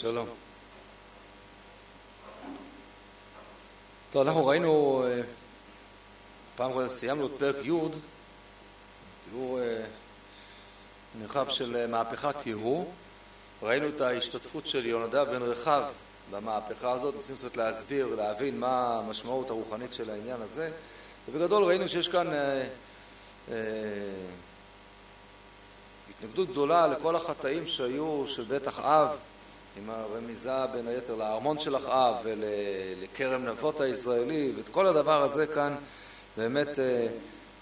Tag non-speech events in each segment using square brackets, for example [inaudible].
שלום. טוב, אנחנו ראינו, פעם אחרונה סיימנו את פרק י', תיאור נרחב של מהפכת יהוא, ראינו את ההשתתפות של יהונדב בן רחב במהפכה הזאת, ניסינו קצת להסביר, להבין מה המשמעות הרוחנית של העניין הזה, ובגדול ראינו שיש כאן התנגדות גדולה לכל החטאים שהיו של בית אחאב, עם הרמיזה בין היתר לארמון של אחאב ולכרם נבות הישראלי, ואת כל הדבר הזה כאן, באמת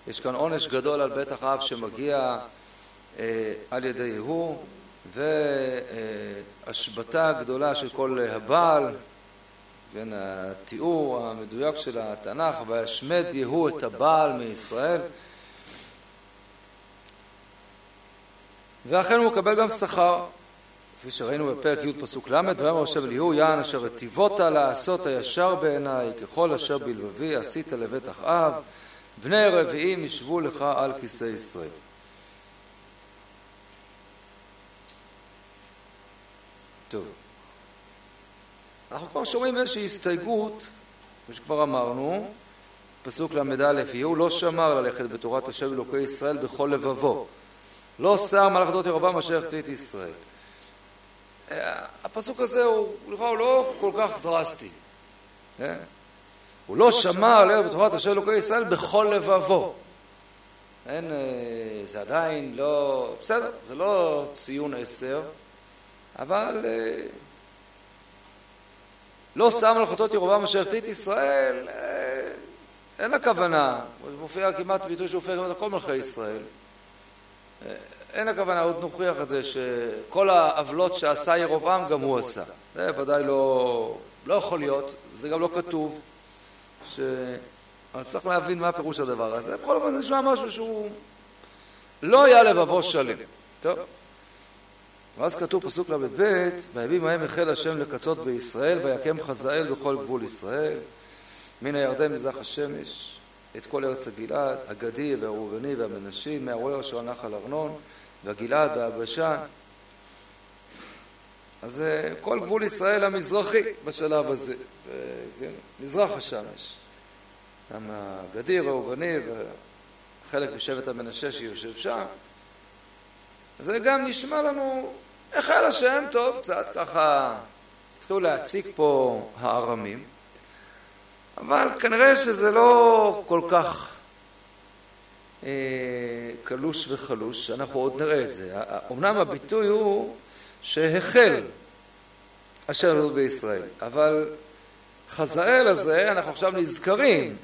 יש כאן עונש גדול על בית אחאב שמגיע על ידי יהוא, והשבתה גדולה של כל הבעל, בין התיאור המדויק של התנ"ך, וישמד יהוא את הבעל מישראל ואכן הוא מקבל גם שכר, כפי שראינו בפרק י' פסוק ל', ויאמר השם אל יהוא יען אשר היטיבות לעשות הישר בעיניי ככל אשר בלבבי עשית לבית אחאב, בני רביעים ישבו לך על כיסא ישראל. טוב, אנחנו כבר שומעים איזושהי הסתייגות, כמו שכבר אמרנו, פסוק ל"א, יהוא לא שמר ללכת בתורת השם אלוקי ישראל בכל לבבו לא שר מלאך דעות ירבעם אשר החטיא את ישראל. הפסוק הזה הוא לכאורה לא כל כך דרסטי. הוא לא שמע לב בתורת השם אלוקי ישראל בכל לבבו. אין, זה עדיין לא, בסדר, זה לא ציון עשר, אבל לא שם מלאכתות ירבעם אשר החטיא את ישראל, אין הכוונה, זה מופיע כמעט ביטוי שהופיע כמעט על כל מלכי ישראל. אין הכוונה, עוד נוכיח את זה שכל העוולות שעשה ירובעם גם הוא עשה. זה ודאי לא, לא יכול להיות, זה גם לא כתוב, ש... אבל צריך להבין מה פירוש הדבר הזה. בכל אופן זה נשמע משהו שהוא לא היה לבבו שלם. טוב. ואז כתוב פסוק ל"ב: בימים ההם החל השם לקצות בישראל ויקם חזאל בכל גבול ישראל מן הירדן מזרח השמש את כל ארץ הגלעד, הגדי והראובני והמנשי, מהרוער אשר נחל ארנון והגלעד והבשן. אז כל גבול ישראל המזרחי בשלב הזה, כן, מזרח השמש. גם הגדי, ראובני וחלק משבט המנשה שיושב שם. זה גם נשמע לנו, החל השם טוב, קצת ככה התחילו להציג פה הארמים. אבל כנראה שזה לא כל כך קלוש וחלוש, אנחנו עוד נראה את זה. אמנם הביטוי הוא שהחל אשר נולד בישראל, אבל חזאל הזה, אנחנו עכשיו נזכרים,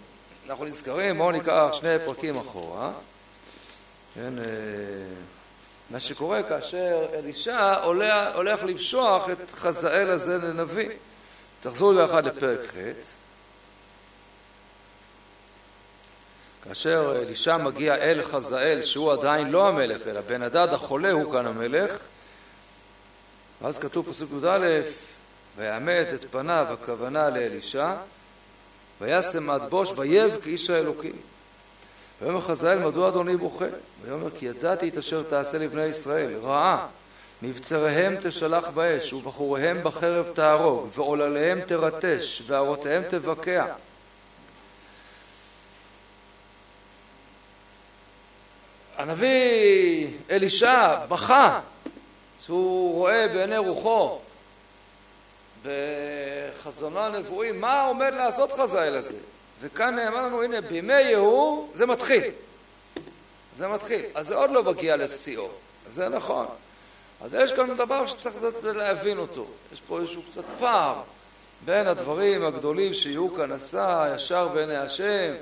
אנחנו נזכרים, בואו ניקח שני פרקים אחורה, כן, מה שקורה כאשר אלישע הולך למשוח את חזאל הזה לנביא. תחזרו לאחד לפרק ח' כאשר אלישע מגיע אל חזאל שהוא עדיין לא המלך אלא בן הדד החולה הוא כאן המלך ואז כתוב פסוק י"א ויעמת את פניו הכוונה לאלישע וישם עד בוש ויב כאיש האלוקים. ויאמר חזאל מדוע אדוני בוכה? ויאמר כי ידעתי את אשר תעשה לבני ישראל. רעה מבצריהם תשלח באש ובחוריהם בחרב תהרוג ועולליהם תרטש וערותיהם תבקע הנביא אלישע בכה שהוא רואה בעיני רוחו. בחזונו הנבואי מה עומד לעשות חזאל הזה? וכאן נאמר לנו הנה בימי יהוא זה מתחיל. זה מתחיל. אז זה עוד לא מגיע לשיאו. זה נכון. אז יש כאן דבר שצריך להבין אותו. יש פה איזשהו קצת פער בין הדברים הגדולים שיהוא כאן עשה ישר בעיני השם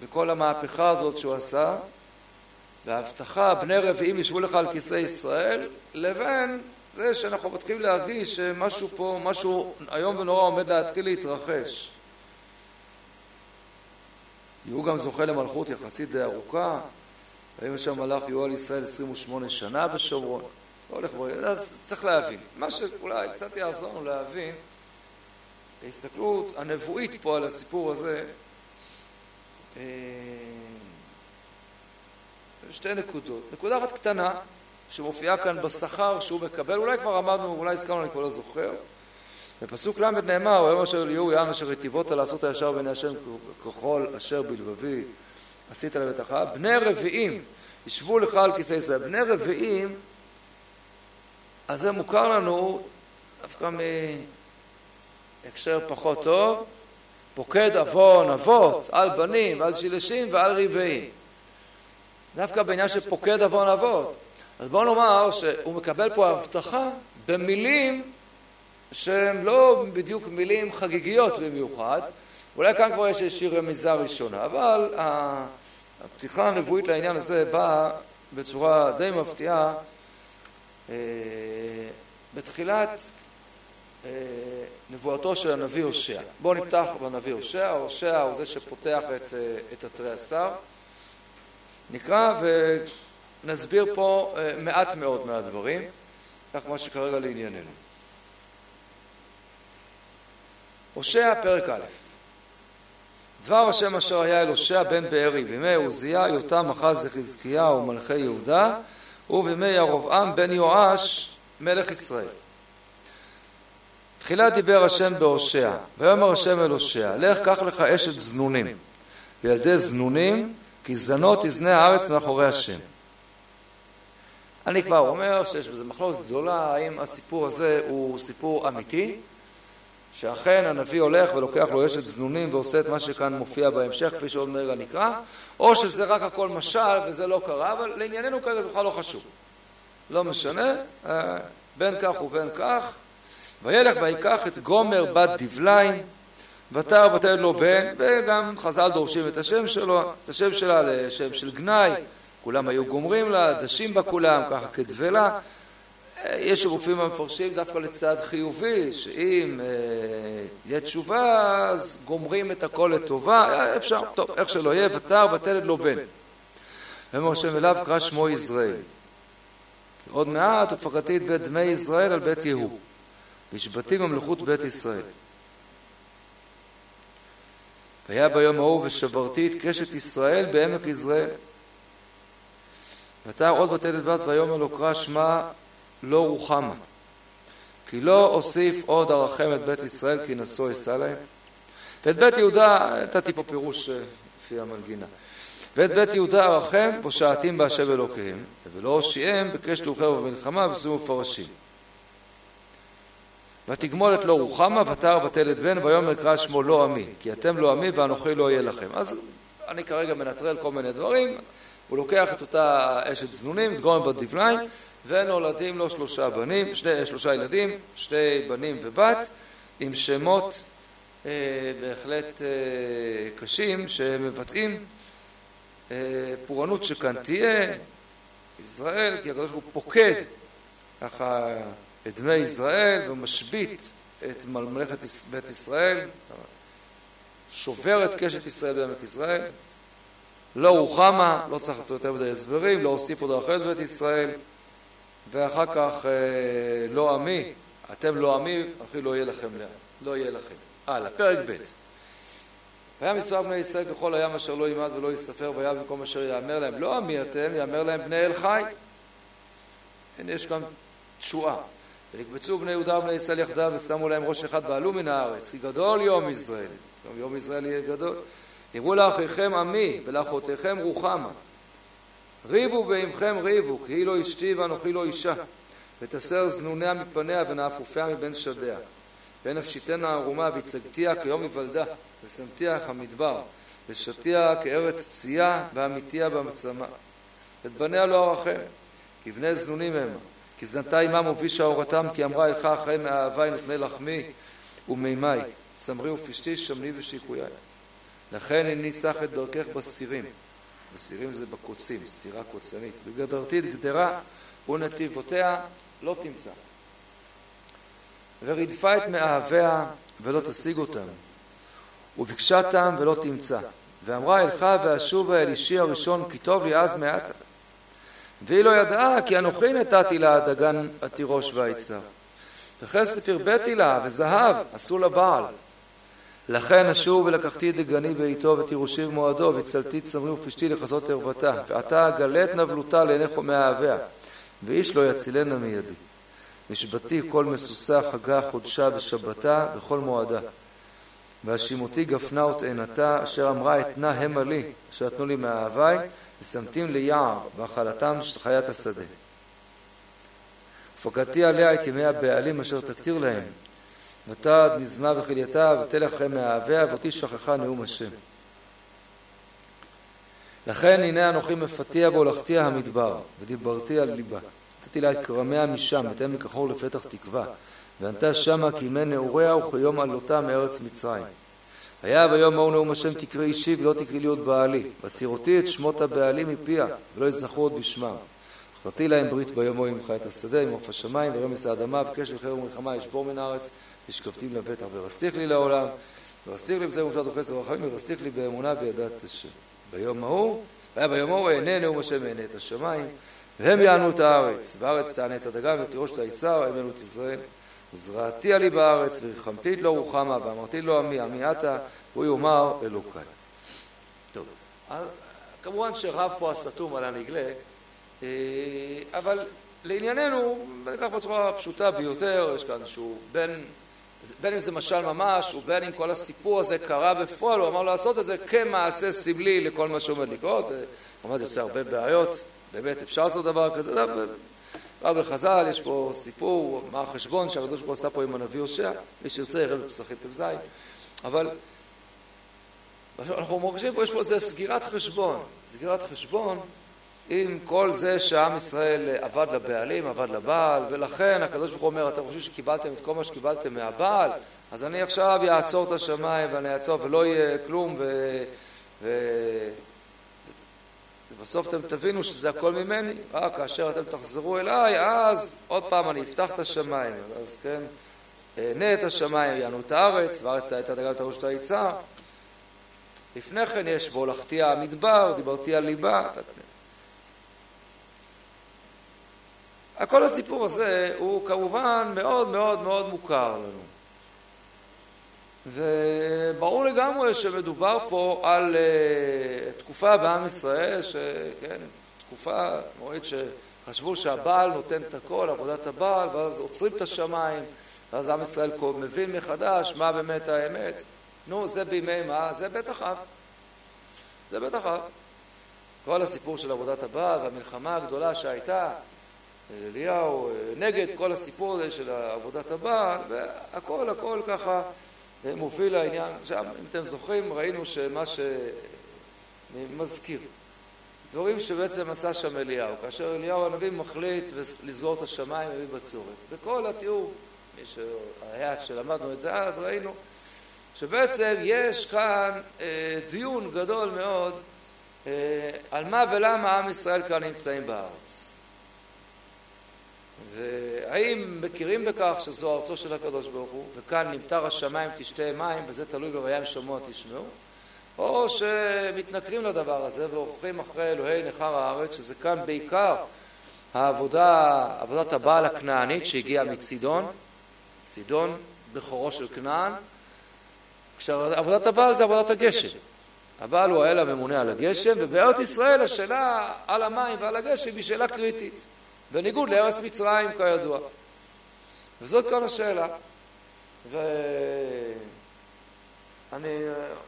בכל המהפכה הזאת שהוא עשה וההבטחה בני רביעים ישבו לך על כיסא ישראל לבין זה שאנחנו מתחילים להרגיש שמשהו פה, משהו איום ונורא עומד להתחיל להתרחש. יהוא גם זוכה למלכות יחסית די ארוכה, האם שם מלך יהוא על ישראל 28 שנה בשומרון, לא הולך אז צריך להבין. מה שאולי קצת יעזור לנו להבין, ההסתכלות הנבואית פה על הסיפור הזה, שתי נקודות. נקודה אחת קטנה, שמופיעה כאן בשכר שהוא מקבל, אולי כבר אמרנו, אולי הזכרנו, אני כבר לא זוכר. בפסוק ל' נאמר, ויאמר אשר אליהו יען אשר היטיבות לעשות הישר בעיני השם ככל אשר בלבבי עשית לבטח. בני רביעים ישבו לך על כיסא ישראל. בני רביעים, אז זה מוכר לנו דווקא מהקשר פחות טוב, פוקד עוון אבות על בנים ועל שילשים ועל רבעים. דווקא בעניין של פוקד עוון אבות. אז בואו נאמר שהוא מקבל פה הבטחה במילים שהן לא בדיוק מילים חגיגיות במיוחד, אולי כאן כבר יש איזושהי רמיזה ראשונה, אבל הפתיחה הנבואית לעניין הזה באה בצורה די מפתיעה אה, בתחילת אה, נבואתו של הנביא הושע. בואו נפתח בנביא הושע, הושע הוא זה שפותח את, אה, את התריעשר. נקרא ונסביר פה מעט מאוד מהדברים, כך מה שכרגע לענייננו. הושע פרק א' דבר השם אשר היה אל הושע בן בארי בימי עוזיה יותם אחז לחזקיהו מלכי יהודה ובימי ירבעם בן יואש מלך ישראל. תחילה דיבר השם בהושע ויאמר השם אל הושע לך קח לך אשת זנונים וילדי זנונים כי זנות תזנה הארץ מאחורי השם. אני כבר אומר שיש בזה מחלוקת גדולה האם הסיפור הזה הוא סיפור אמיתי שאכן הנביא הולך ולוקח לו אשת זנונים ועושה את מה שכאן מופיע בהמשך, כפי שעוד מרגע נקרא, או שזה רק הכל משל וזה לא קרה, אבל לענייננו כרגע זה בכלל לא חשוב. לא משנה, אה, בין כך ובין כך. וילך ויקח את גומר בת דבליים, ותר ותלד לו בן, וגם חז"ל דורשים את השם שלו, את השם שלה לשם של גנאי, כולם היו גומרים לה, דשים בה כולם, ככה כדבלה. יש רופאים המפרשים דווקא לצד חיובי, שאם תהיה תשובה אז גומרים את הכל לטובה, אפשר, טוב, איך שלא יהיה, ותר ותלד לו בן. ואמר השם אליו קרא שמו ישראל. עוד מעט ופקדתי את בית דמי ישראל על בית יהוא, והשבתי ממלכות בית ישראל. והיה ביום ההוא ושברתי את קשת ישראל בעמק יזרעאל. ותר עוד ותלד בת ויאמר לו קרא שמה לא רוחמה. כי לא אוסיף עוד ארחם את בית ישראל כי נשוא אשא להם. ואת בית יהודה, נתתי פה פירוש אה, לפי המנגינה. ואת בית יהודה ארחם פושעתים בהשם אלוקיהם, ולא הושיעם בקש תאוחר ובמלחמה בסיום מפרשים. ותגמול את לא רוחמה ותר ותלת בן ויאמר קרא שמו לא עמי כי אתם לא עמי ואנוכי לא אהיה לכם. אז אני כרגע מנטרל כל מיני דברים, הוא לוקח את אותה אשת זנונים, את גורם בת דבליים ונולדים לו שלושה בנים, שני, שלושה ילדים, שתי בנים ובת, עם שמות אה, בהחלט אה, קשים שמבטאים אה, פורענות שכאן תהיה, ישראל, כי הקדוש ברוך הוא פוקד ככה את דמי ישראל ומשבית את ממלכת בית ישראל, שובר את קשת ישראל בעמק ישראל, לא רוחמה, לא צריך יותר מדי הסברים, לא הוסיף עוד אחרת בית ישראל ואחר כך אה, לא עמי, אתם לא עמי, אחי לא יהיה לכם, לא יהיה לכם. הלאה, פרק ב' והיה מספר בני ישראל ככל הים אשר לא יימד ולא ייספר והיה במקום אשר יאמר להם לא עמי אתם, יאמר להם בני אל חי. הנה יש גם תשועה. ונקבצו בני יהודה ובני ישראל יחדיו ושמו להם ראש אחד ועלו מן הארץ כי גדול יום ישראל, גם יום ישראל יהיה גדול. אמרו לאחיכם עמי ולאחותיכם רוחמה ריבו ועמכם ריבו, כי היא לא אשתי ואנוכי לא אישה, ותסר זנוניה מפניה ונאפופיה מבין שדיה. ונפשיתנה ערומה והצגתיה כיום היוולדה, ושמתיה כמדבר, ושתיה כארץ צייה, ואמיתיה במצמה. את בניה לא ארחם, כי בני זנונים הם, כי זנתה עמם ובישה אורתם, כי אמרה אלך אחרי מאהבי נותני לחמי ומימי, צמרי ופשתי, שמני ושיקויי. לכן איני סח את דרכך בסירים. וסירים זה בקוצים, סירה קוצנית. וגדרתית גדרה ונתיבותיה לא תמצא. ורדפה את מאהביה ולא תשיג אותם. וביקשה טעם ולא תמצא. ואמרה אלכה ואשובה אל אישי הראשון כי טוב לי אז מעטה. והיא לא ידעה כי אנוכי נתתי לה דגן התירוש והיצר. וכסף הרביתי לה וזהב עשו לה בעל. לכן אשוב ולקחתי דגני בעיתו ותירושי במועדו והצלתי צמרי ופשתי לכסות ערוותה ועתה אגלת נבלותה לעיני חומי אהביה ואיש לא יצילנה מידי. נשבתי כל מסוסה, חגה, חודשה ושבתה בכל מועדה. והשימותי גפנה ותאנתה, אשר אמרה אתנה המה לי, אשר נתנו לי מאהבי, ושמתים ליער, ואכלתם חיית השדה. ופקדתי עליה את ימי הבעלים אשר תקטיר להם. ותד נזמה וכלייתה, ותלך אחרי מאהביה, ואותי שכחה נאום השם. לכן הנה אנוכי מפתיה והולכתיה המדבר, ודיברתי על ליבה. נתתי לה את כרמיה משם, ותן מכחור לפתח תקווה. וענתה שמה כי ימי נעוריה וכיום עלותה מארץ מצרים. היה ביום ההוא נאום השם תקראי אישי ולא תקראי עוד בעלי. וסירותי את שמות הבעלים מפיה, ולא יזכרו עוד בשמם. הכרתי להם ברית ביום ההוא עם חיית השדה, עם עוף השמיים, ורמס האדמה, בקש וחרב ומלחמה ישבור מן הארץ, ושכבתים לבטח, ורסתיך לי לעולם, ורסתיך לי בזה ומפלט וחסד ורחמים, ורסתיך לי באמונה וידעת השם. ביום ההוא, והיה ביום ההוא אענה נאום השם אענה את השמיים, והם יענו את הארץ, והארץ תענה את הדגן ותירוש את היצר, הם יענו את ישראל. וזרעתי עלי בארץ, וריחמתי את לו רוחמה, ואמרתי לו עמי, עמי אתה, והוא יאמר אלוקיי. טוב, כמובן שרב פה הסתום על הנגלה, אה, אבל לענייננו, ניקח בצורה פשוטה ביותר, יש כאן שהוא בין, בין אם זה משל ממש, ובין אם כל הסיפור הזה קרה בפועל, הוא אמר לעשות את זה כמעשה סמלי לכל מה שעומד לקרות, כמובן זה יוצא הרבה בעיות, באמת אפשר לעשות דבר כזה, כבר בחז"ל יש פה סיפור, מה החשבון שהקדוש ברוך הוא עשה פה עם הנביא הושע, מי שירצה יראה בפסחים פ"ז, אבל אנחנו מרגישים פה, יש פה איזה סגירת חשבון, סגירת חשבון עם כל זה שעם ישראל עבד לבעלים, עבד לבעל, ולכן הקדוש ברוך הוא אומר, אתם חושבים שקיבלתם את כל מה שקיבלתם מהבעל, אז אני עכשיו אעצור את השמיים ואני אעצור ולא יהיה כלום ו... ו... ובסוף אתם תבינו שזה הכל ממני, רק כאשר אתם תחזרו אליי, אז עוד פעם אני אפתח את השמיים, אז כן, אענה את השמיים, יענו את הארץ, והארץ הייתה דגל את הראש את היצר. לפני כן יש והולכתי המדבר, דיברתי על ליבה. כל הסיפור הזה הוא כמובן מאוד מאוד מאוד מוכר לנו. וברור לגמרי שמדובר פה על uh, תקופה בעם ישראל, שכן, תקופה, מועד שחשבו שהבעל נותן את הכל, עבודת הבעל, ואז עוצרים את השמיים, ואז עם ישראל מבין מחדש מה באמת האמת. נו, זה בימי מה? זה בית אחאב. זה בית אחאב. כל הסיפור של עבודת הבעל והמלחמה הגדולה שהייתה, אליהו נגד כל הסיפור הזה של עבודת הבעל, והכל הכל ככה מוביל לעניין, שם אם אתם זוכרים ראינו שמה שמזכיר דברים שבעצם עשה שם אליהו, כאשר אליהו הנביא מחליט לסגור את השמיים מביא בצורת. וכל התיאור, מי שהיה שלמדנו את זה אז, ראינו שבעצם יש כאן אה, דיון גדול מאוד אה, על מה ולמה עם ישראל כאן נמצאים בארץ. והאם מכירים בכך שזו ארצו של הקדוש ברוך הוא, וכאן נמטר השמיים תשתה מים, וזה תלוי ב"וים שמוע תשמעו", או שמתנכרים לדבר הזה והולכים אחרי אלוהי נכר הארץ, שזה כאן בעיקר העבודה, עבודת הבעל הכנענית שהגיעה מצידון, צידון בכורו של כנען, כשעבודת הבעל זה עבודת הגשם. הבעל הוא האל הממונה על הגשם, ובארץ ישראל השאלה על המים ועל הגשם היא שאלה קריטית. בניגוד לארץ מצרים כידוע. וזאת כאן השאלה. ואני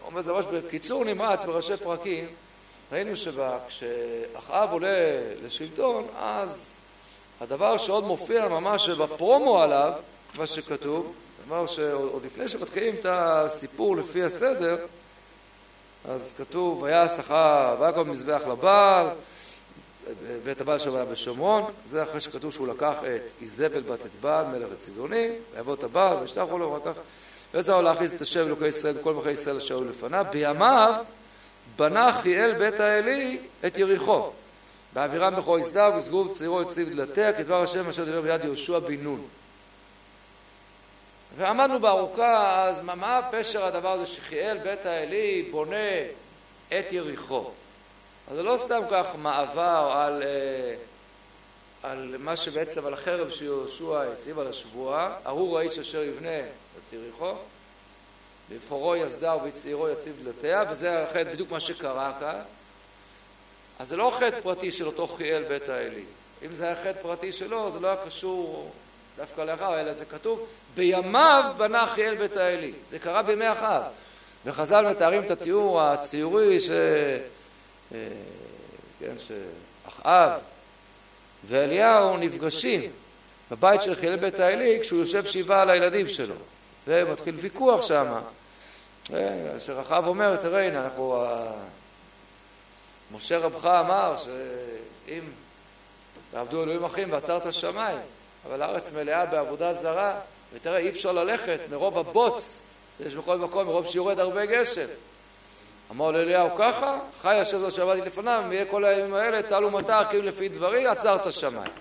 אומר את זה ממש בקיצור נמרץ בראשי פרקים, ראינו שכשאחאב עולה לשלטון, אז הדבר שעוד מופיע ממש בפרומו עליו, מה שכתוב, כלומר שעוד לפני שמתחילים את הסיפור לפי הסדר, אז כתוב, ויעש אחאב, כל מזבח לבעל, ואת הבעל שלו היה בשומרון, זה אחרי שכתוב שהוא לקח את איזבל בת את בעל, מלך הצידוני, ויבוא את הבעל, וישתחו לו, ואחר כך, ויצא להכריז את השם אלוקי ישראל בכל מלכי ישראל אשר היו לפניו, בימיו בנה חיאל בית האלי את יריחו. באווירם בכור יסדר, וסגור צעירו יציב דלתיה, כדבר השם אשר דיבר ביד יהושע בן נון. ועמדנו בארוכה, אז מה פשר הדבר הזה שחיאל בית האלי בונה את יריחו? אז זה לא סתם כך מעבר על, אה, על מה שבעצם, על החרב שיהושע הציב על השבועה, ארור האיש אשר יבנה את יריחו, לבחורו יסדה ובצעירו יציב דלתיה, וזה החטא בדיוק מה שקרה כאן. אז זה לא חטא פרטי של אותו חיאל בית האלי, אם זה היה חטא פרטי שלו, זה לא היה קשור דווקא לאחר, אלא זה כתוב, בימיו בנה חיאל בית האלי. זה קרה בימי אחאב. וחז"ל מתארים את התיאור הציורי ש... אה, כן, שאחאב ואליהו נפגשים בבית של חיאל בית האלי כשהוא יושב שבעה על הילדים שלו. ומתחיל ויכוח שם. אשר אחאב אומר, תראה, הנה, אנחנו... משה רבך אמר שאם תעבדו אלוהים אחים ועצרת השמיים, אבל הארץ מלאה בעבודה זרה, ותראה, אי אפשר ללכת מרוב הבוץ שיש בכל מקום, מרוב שיורד הרבה גשם. אמר לאליהו ככה, חי אשר זו שעבדתי לפניו, ויהיה כל הימים האלה, טל ומטר, כאילו לפי דברי, עצרת השמיים.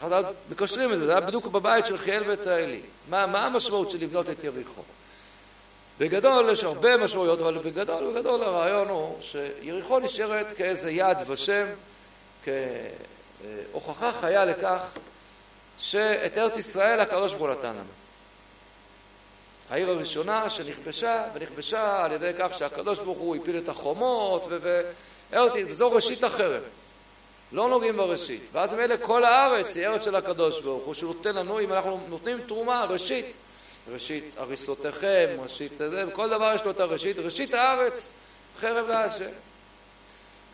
חז"ל מקשרים את זה, זה היה בדיוק בבית של חיאל בית האלי. מה, מה המשמעות של לבנות את יריחו? בגדול יש הרבה משמעויות, אבל בגדול, בגדול הרעיון הוא שיריחו נשארת כאיזה יד ושם, כהוכחה חיה לכך שאת ארץ ישראל הקדוש ברוך הוא נתן לנו. העיר הראשונה שנכבשה, ונכבשה על ידי כך שהקדוש ברוך הוא הפיל את החומות, וזו ראשית החרב. לא נוגעים בראשית. ואז מילא כל הארץ היא ארץ של הקדוש ברוך הוא, שהוא נותן לנו, אם אנחנו נותנים תרומה, ראשית, ראשית הריסותיכם, ראשית זה, וכל דבר יש לו את הראשית, ראשית הארץ, חרב להשם.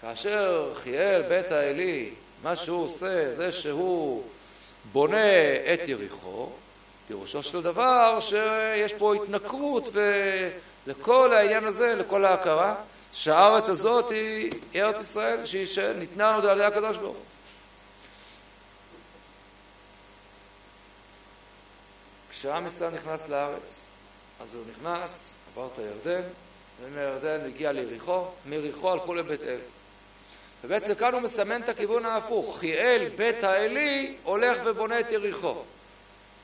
כאשר חיאל בית האלי, מה שהוא עושה, זה שהוא בונה את יריחו, פירושו של דבר שיש פה התנכרות לכל העניין הזה, לכל ההכרה, שהארץ הזאת היא ארץ ישראל, שהיא שניתנה לנו על ידי הקדוש ברוך. כשעם ישראל נכנס לארץ, אז הוא נכנס, עבר את הירדן, ומהירדן הגיע ליריחו, מיריחו הלכו לבית אל. ובעצם כאן הוא מסמן את הכיוון ההפוך, חיאל בית האלי הולך ובונה את יריחו.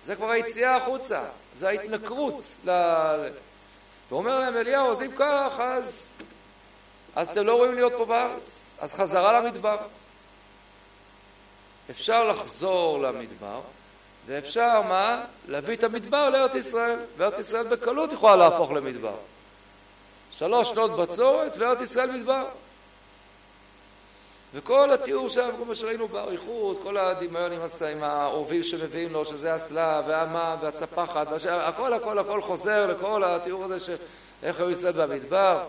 זה כבר היציאה החוצה, זה ההתנכרות. ל... ואומר להם אליהו, אז אם כך, אז, אז אתם לא רואים להיות פה בארץ, אז חזרה למדבר. אפשר לחזור למדבר, ואפשר מה? להביא את המדבר לארץ ישראל, וארץ ישראל בקלות יכולה להפוך למדבר. שלוש שנות בצורת וארץ ישראל מדבר. וכל התיאור שם, כל מה שראינו באריכות, כל הדמיון עם, העורבים שמביאים לו, שזה הסלע והמה והצפחת, הכל הכל הכל חוזר לכל התיאור הזה של איך היו ישראל במדבר.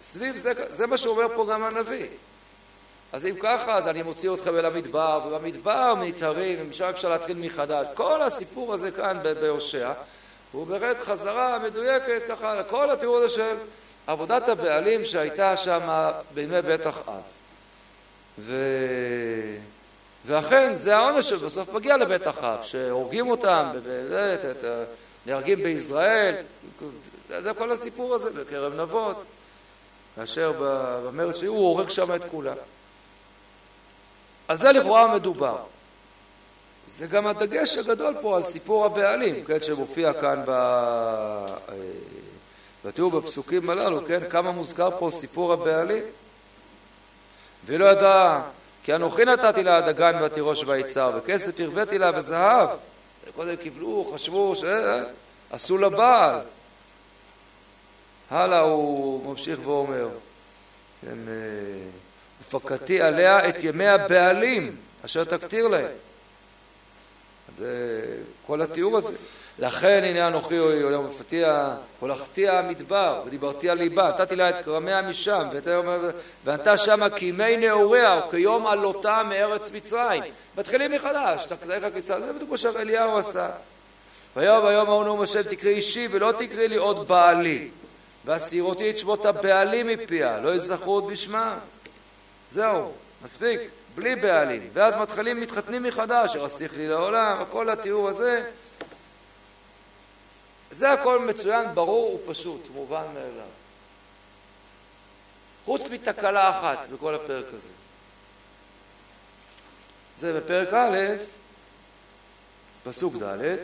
סביב זה, זה מה שאומר פה גם הנביא. אז אם ככה, אז אני מוציא אתכם אל המדבר, ובמדבר מתהרים, ומשם אפשר להתחיל מחדש. כל הסיפור הזה כאן בהושע, הוא באמת חזרה מדויקת ככה לכל התיאור הזה של עבודת הבעלים שהייתה שם בימי בית אחאב. ו... ואכן זה העונש שבסוף מגיע לבית אחאב, שהורגים אותם, נהרגים בישראל, זה כל הסיפור הזה בקרב נבות, כאשר במרד שהיו הוא הורג שם את כולם. על זה לכאורה מדובר. זה גם הדגש הגדול פה על סיפור הבעלים, כן, שמופיע כאן ב... אה, בתיאור בפסוקים הללו, כן, כמה מוזכר פה סיפור הבעלים. ולא ידע כי אנוכי נתתי לה דגן ותירוש ויצהר וכסף הרביתי לה וזהב. קודם קיבלו, חשבו שעשו לה בעל הלאה הוא ממשיך ואומר כן, ופקדתי עליה את ימי הבעלים אשר תקטיר להם. זה כל התיאור הזה לכן הנה אנוכי עולם מפתיע, הולכתיה המדבר, ודיברתי על ליבה, נתתי לה את כרמיה משם, וענתה שמה כימי נעוריה, וכיום עלותה מארץ מצרים. מתחילים מחדש, תקראיך הכניסה, זה בדיוק מה שאליהו עשה. ויום ויום ההוא נאום השם תקראי אישי ולא תקראי לי עוד בעלי. והסירותי את שמות הבעלים מפיה, לא יזכרו עוד בשמה. זהו, מספיק, בלי בעלים. ואז מתחילים, מתחתנים מחדש, הרסתיך לי לעולם, כל התיאור הזה. זה הכל מצוין, ברור ופשוט, מובן מאליו. חוץ מתקלה אחת בכל הפרק הזה. זה בפרק א', פסוק ד',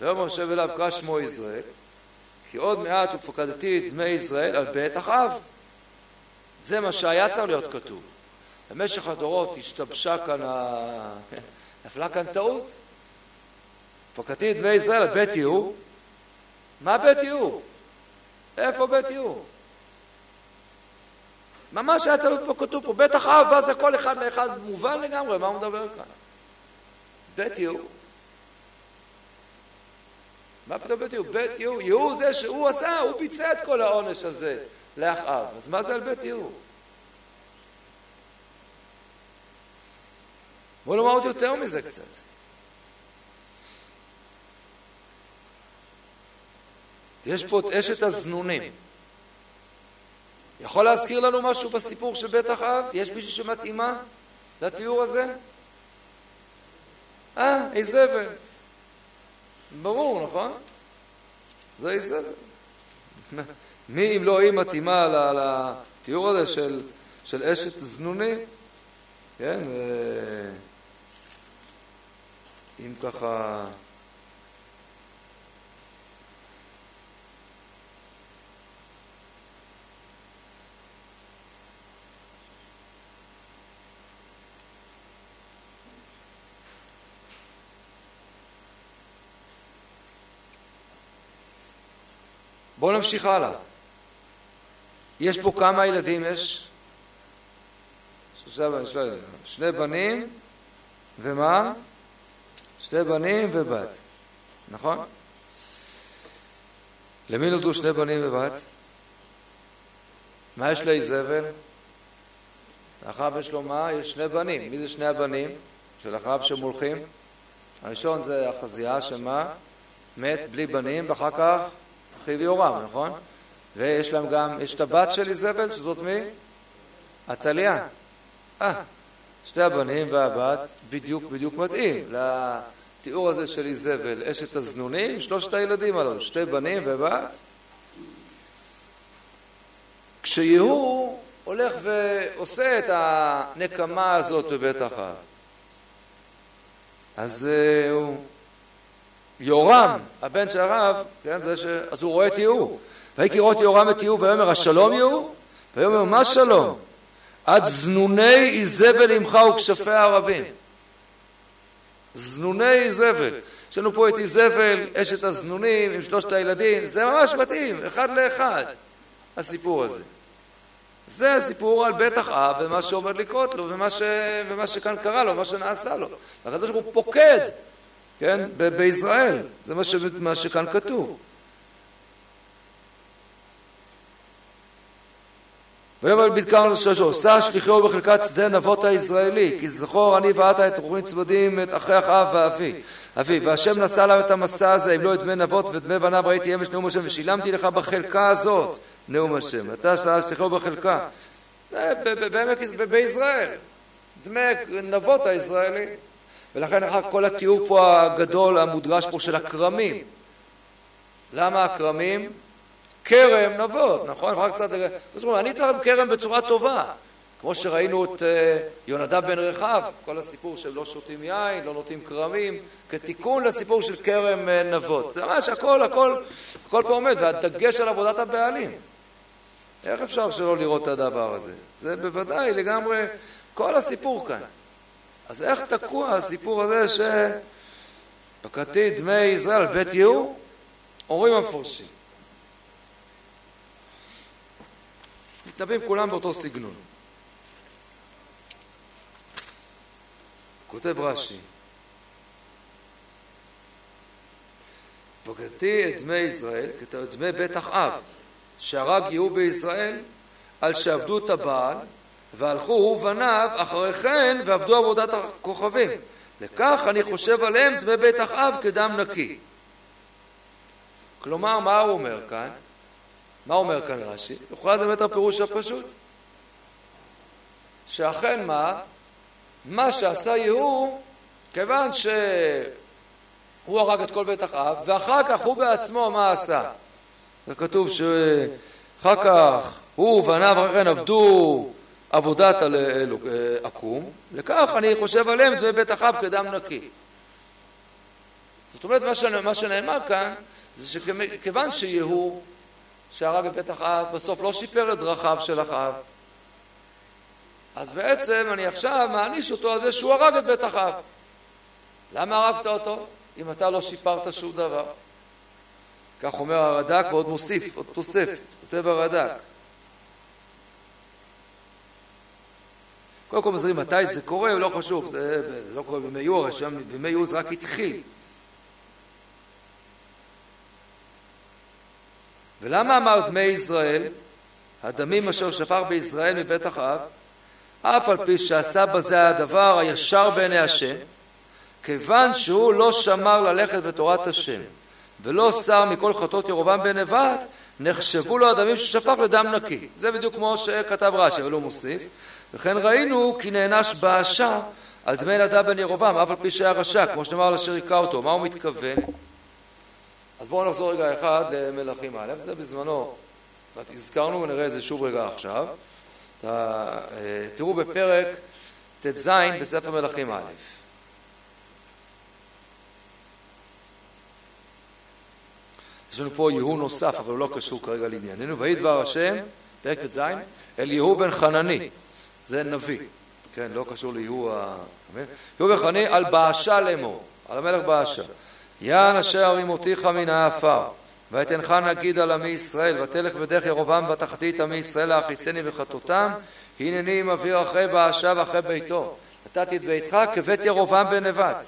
ויאמר יושב אליו קרא שמו יזרק, כי עוד מעט ופקדתי את דמי ישראל על בית אחאב. זה מה שהיה צריך להיות כתוב. במשך הדורות השתבשה כאן, ה... [laughs] נפלה כאן טעות. פקדתי את דמי ישראל על בית יהוא, מה בית יהוא? איפה בית יהוא? ממש היה להיות פה כתוב פה, בית אחאב, ואז הכל אחד לאחד מובן לגמרי, מה הוא מדבר כאן? בית יהוא. מה פתאום בית יהוא? בית יהוא, יהוא זה שהוא עשה, הוא ביצע את כל העונש הזה לאחאב. אז מה זה על בית יהוא? בואו נאמר עוד יותר מזה קצת. יש פה את אשת הזנונים. יכול להזכיר לנו משהו בסיפור של בית אחאב? יש מישהו שמתאימה לתיאור הזה? אה, איזבל. ברור, נכון? זה איזבל. מי אם לא היא מתאימה לתיאור הזה של, של אשת זנונים? כן, אם ככה... בואו נמשיך הלאה. יש פה כמה ילדים יש? שני בנים ומה? שני בנים ובת, נכון? למי נולדו שני בנים ובת? מה יש לאיזבל? לאחאב יש לו מה? יש שני בנים. מי זה שני הבנים של אחאב שמולכים? הראשון זה אחזיה שמה? מת בלי בנים ואחר כך אחיו יורם, נכון? ויש להם גם, יש את הבת של איזבל שזאת מי? עתליה. אה, שתי הבנים והבת בדיוק בדיוק מתאים לתיאור הזה של איזבל, אשת הזנונים, שלושת הילדים הללו, שתי בנים ובת. כשיהוא הולך ועושה את הנקמה הזאת בבית אחאב, אז uh, הוא יורם, הבן של הרב, כן, זה ש... אז הוא רואה את יהוא. ויהי כראות יורם את יהוא ויאמר השלום יהוא? ויאמר מה שלום? עד זנוני איזבל עמך וכשפיה הרבים. זנוני איזבל. יש לנו פה את איזבל, אשת הזנונים, עם שלושת הילדים, זה ממש מתאים, אחד לאחד, הסיפור הזה. זה הסיפור על בית אחאב ומה שעומד לקרות לו ומה, ש... ומה שכאן קרה לו, ומה שנעשה לו. הקדוש ברוך הוא פוקד, כן, בישראל, זה מה, שכאן כתוב. ויאמר בדקר לששו, שא שליחו בחלקת שדה נבות הישראלי, כי זכור אני ואתה את רוחמי צמדים את אחי אחאב ואבי. אבי, והשם נשא עליו את המסע הזה, אם לא את דמי נבות ודמי בניו ראיתי אמש נאום השם, ושילמתי לך בחלקה הזאת נאום השם. אתה שא שליחו בחלקה. בעמק בישראל. דמי נבות הישראלי. ולכן אחר כל התיאור פה הגדול, המודגש פה של הכרמים. למה הכרמים? כרם נבות, נכון? רק קצת... אני אתן לכם כרם בצורה טובה. כמו שראינו את אה, יונדב בן רחב, כל הסיפור של לא שותים יין, לא נוטים כרמים, כתיקון לסיפור של כרם אה, נבות. זה ממש הכל, הכל, הכל פה עומד, והדגש על עבודת הבעלים. איך אפשר שלא לראות את הדבר הזה? זה בוודאי לגמרי כל הסיפור כאן. אז איך תקוע הסיפור הזה שפקדתי דמי ישראל בית יהוא? אומרים המפורשים. מתנבאים כולם באותו סגנון. כותב רש"י פקדתי את דמי ישראל, את דמי בית אחאב, שהרג יהוא בישראל, על שעבדו את הבעל, והלכו הוא ובניו אחרי כן ועבדו עבודת הכוכבים. לכך אני חושב עליהם דמי בית אחאב כדם נקי. כלומר, מה הוא אומר כאן? מה אומר כאן רש"י? לכאורה זה באמת הפירוש הפשוט. שאכן מה? מה שעשה יהוא, כיוון שהוא הרג את כל בית אחאב, ואחר כך הוא בעצמו מה עשה? זה כתוב שאחר כך הוא ובניו אחרי כן עבדו עבודת עקום, לכך אני חושב עליהם דמי בית אחאב כדם נקי. זאת אומרת, מה שנאמר כאן, זה שכיוון שיהוא שהרג את בית אחאב, בסוף לא שיפר את דרכיו של אחאב. אז בעצם אני עכשיו מעניש אותו על זה שהוא הרג את בית אחאב. למה הרגת אותו? אם אתה לא שיפרת שום דבר. כך אומר הרד"ק ועוד מוסיף, עוד תוספת, כותב הרד"ק. קודם כל מזהירים מתי זה קורה, לא חשוב, זה, לא קורה בימי יור, בימי יור זה רק התחיל. ולמה אמר דמי ישראל, הדמים אשר שפר בישראל מבית אחאב, אף על פי שעשה בזה הדבר הישר בעיני השם, כיוון שהוא לא שמר ללכת בתורת השם, ולא שר מכל חטאות ירובעם בן נבט, נחשבו לו הדמים ששפך לדם נקי. זה בדיוק כמו שכתב רש"י, אבל הוא מוסיף. וכן ראינו כי נענש באשה על דמי נדב בן ירובעם, אף על פי שהיה רשע, כמו שנאמר על אשר היכה אותו. מה הוא מתכוון? אז בואו נחזור רגע אחד למלכים א', זה בזמנו, הזכרנו ונראה את זה שוב רגע עכשיו. תראו בפרק ט"ז בספר מלכים א'. יש לנו פה יהוא נוסף, אבל הוא לא קשור כרגע לענייננו. ויהי דבר השם, פרק ט"ז, אל יהוא בן חנני. זה נביא, כן, לא קשור ליהוא ה... יהוא בן חנני על באשה לאמור, על המלך באשה. יען אשר הרימותיך מן העפר, ואתנך נגיד על עמי ישראל, ותלך בדרך ירבעם בתחתית עמי ישראל להכיסני בחטאותם, הנני מביא אחרי באשה ואחרי ביתו. נתתי את ביתך כבית ירבעם בן נבט.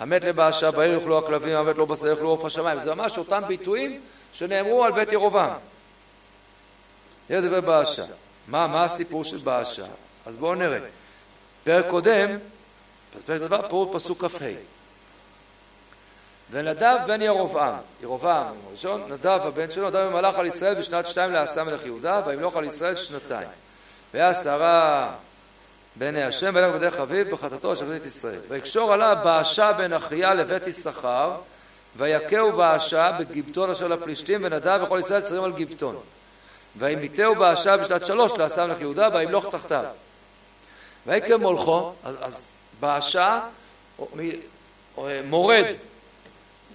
המת לבאשה, בעיר יאכלו הכלבים, המת לא בשר יאכלו עוף השמיים. זה ממש אותם ביטויים שנאמרו על בית ירבעם. זה דבר באשה. מה, מה הסיפור של באשה? אז בואו נראה. פרק קודם, פרק דבר, פירוט פסוק כ"ה. ונדב בן ירבעם, ירבעם, ראשון, נדב הבן שלו, נדב במלאך על ישראל בשנת שתיים לעשה מלך יהודה, וימלוך על ישראל שנתיים. והיה שרה בעיני השם וילך בדרך אביו בחטאתו אשר את ישראל. ויקשור עליו באשה בן אחיה לבית יששכר, ויכהו באשה בגיבטון אשר לפלישתים, ונדב וכל ישראל צריכים על גיבטון. וימיתהו באשה בשנת שלוש לעשה מלך יהודה, וימלוך תחתיו. ויקם מולכו, אז, אז באשה מורד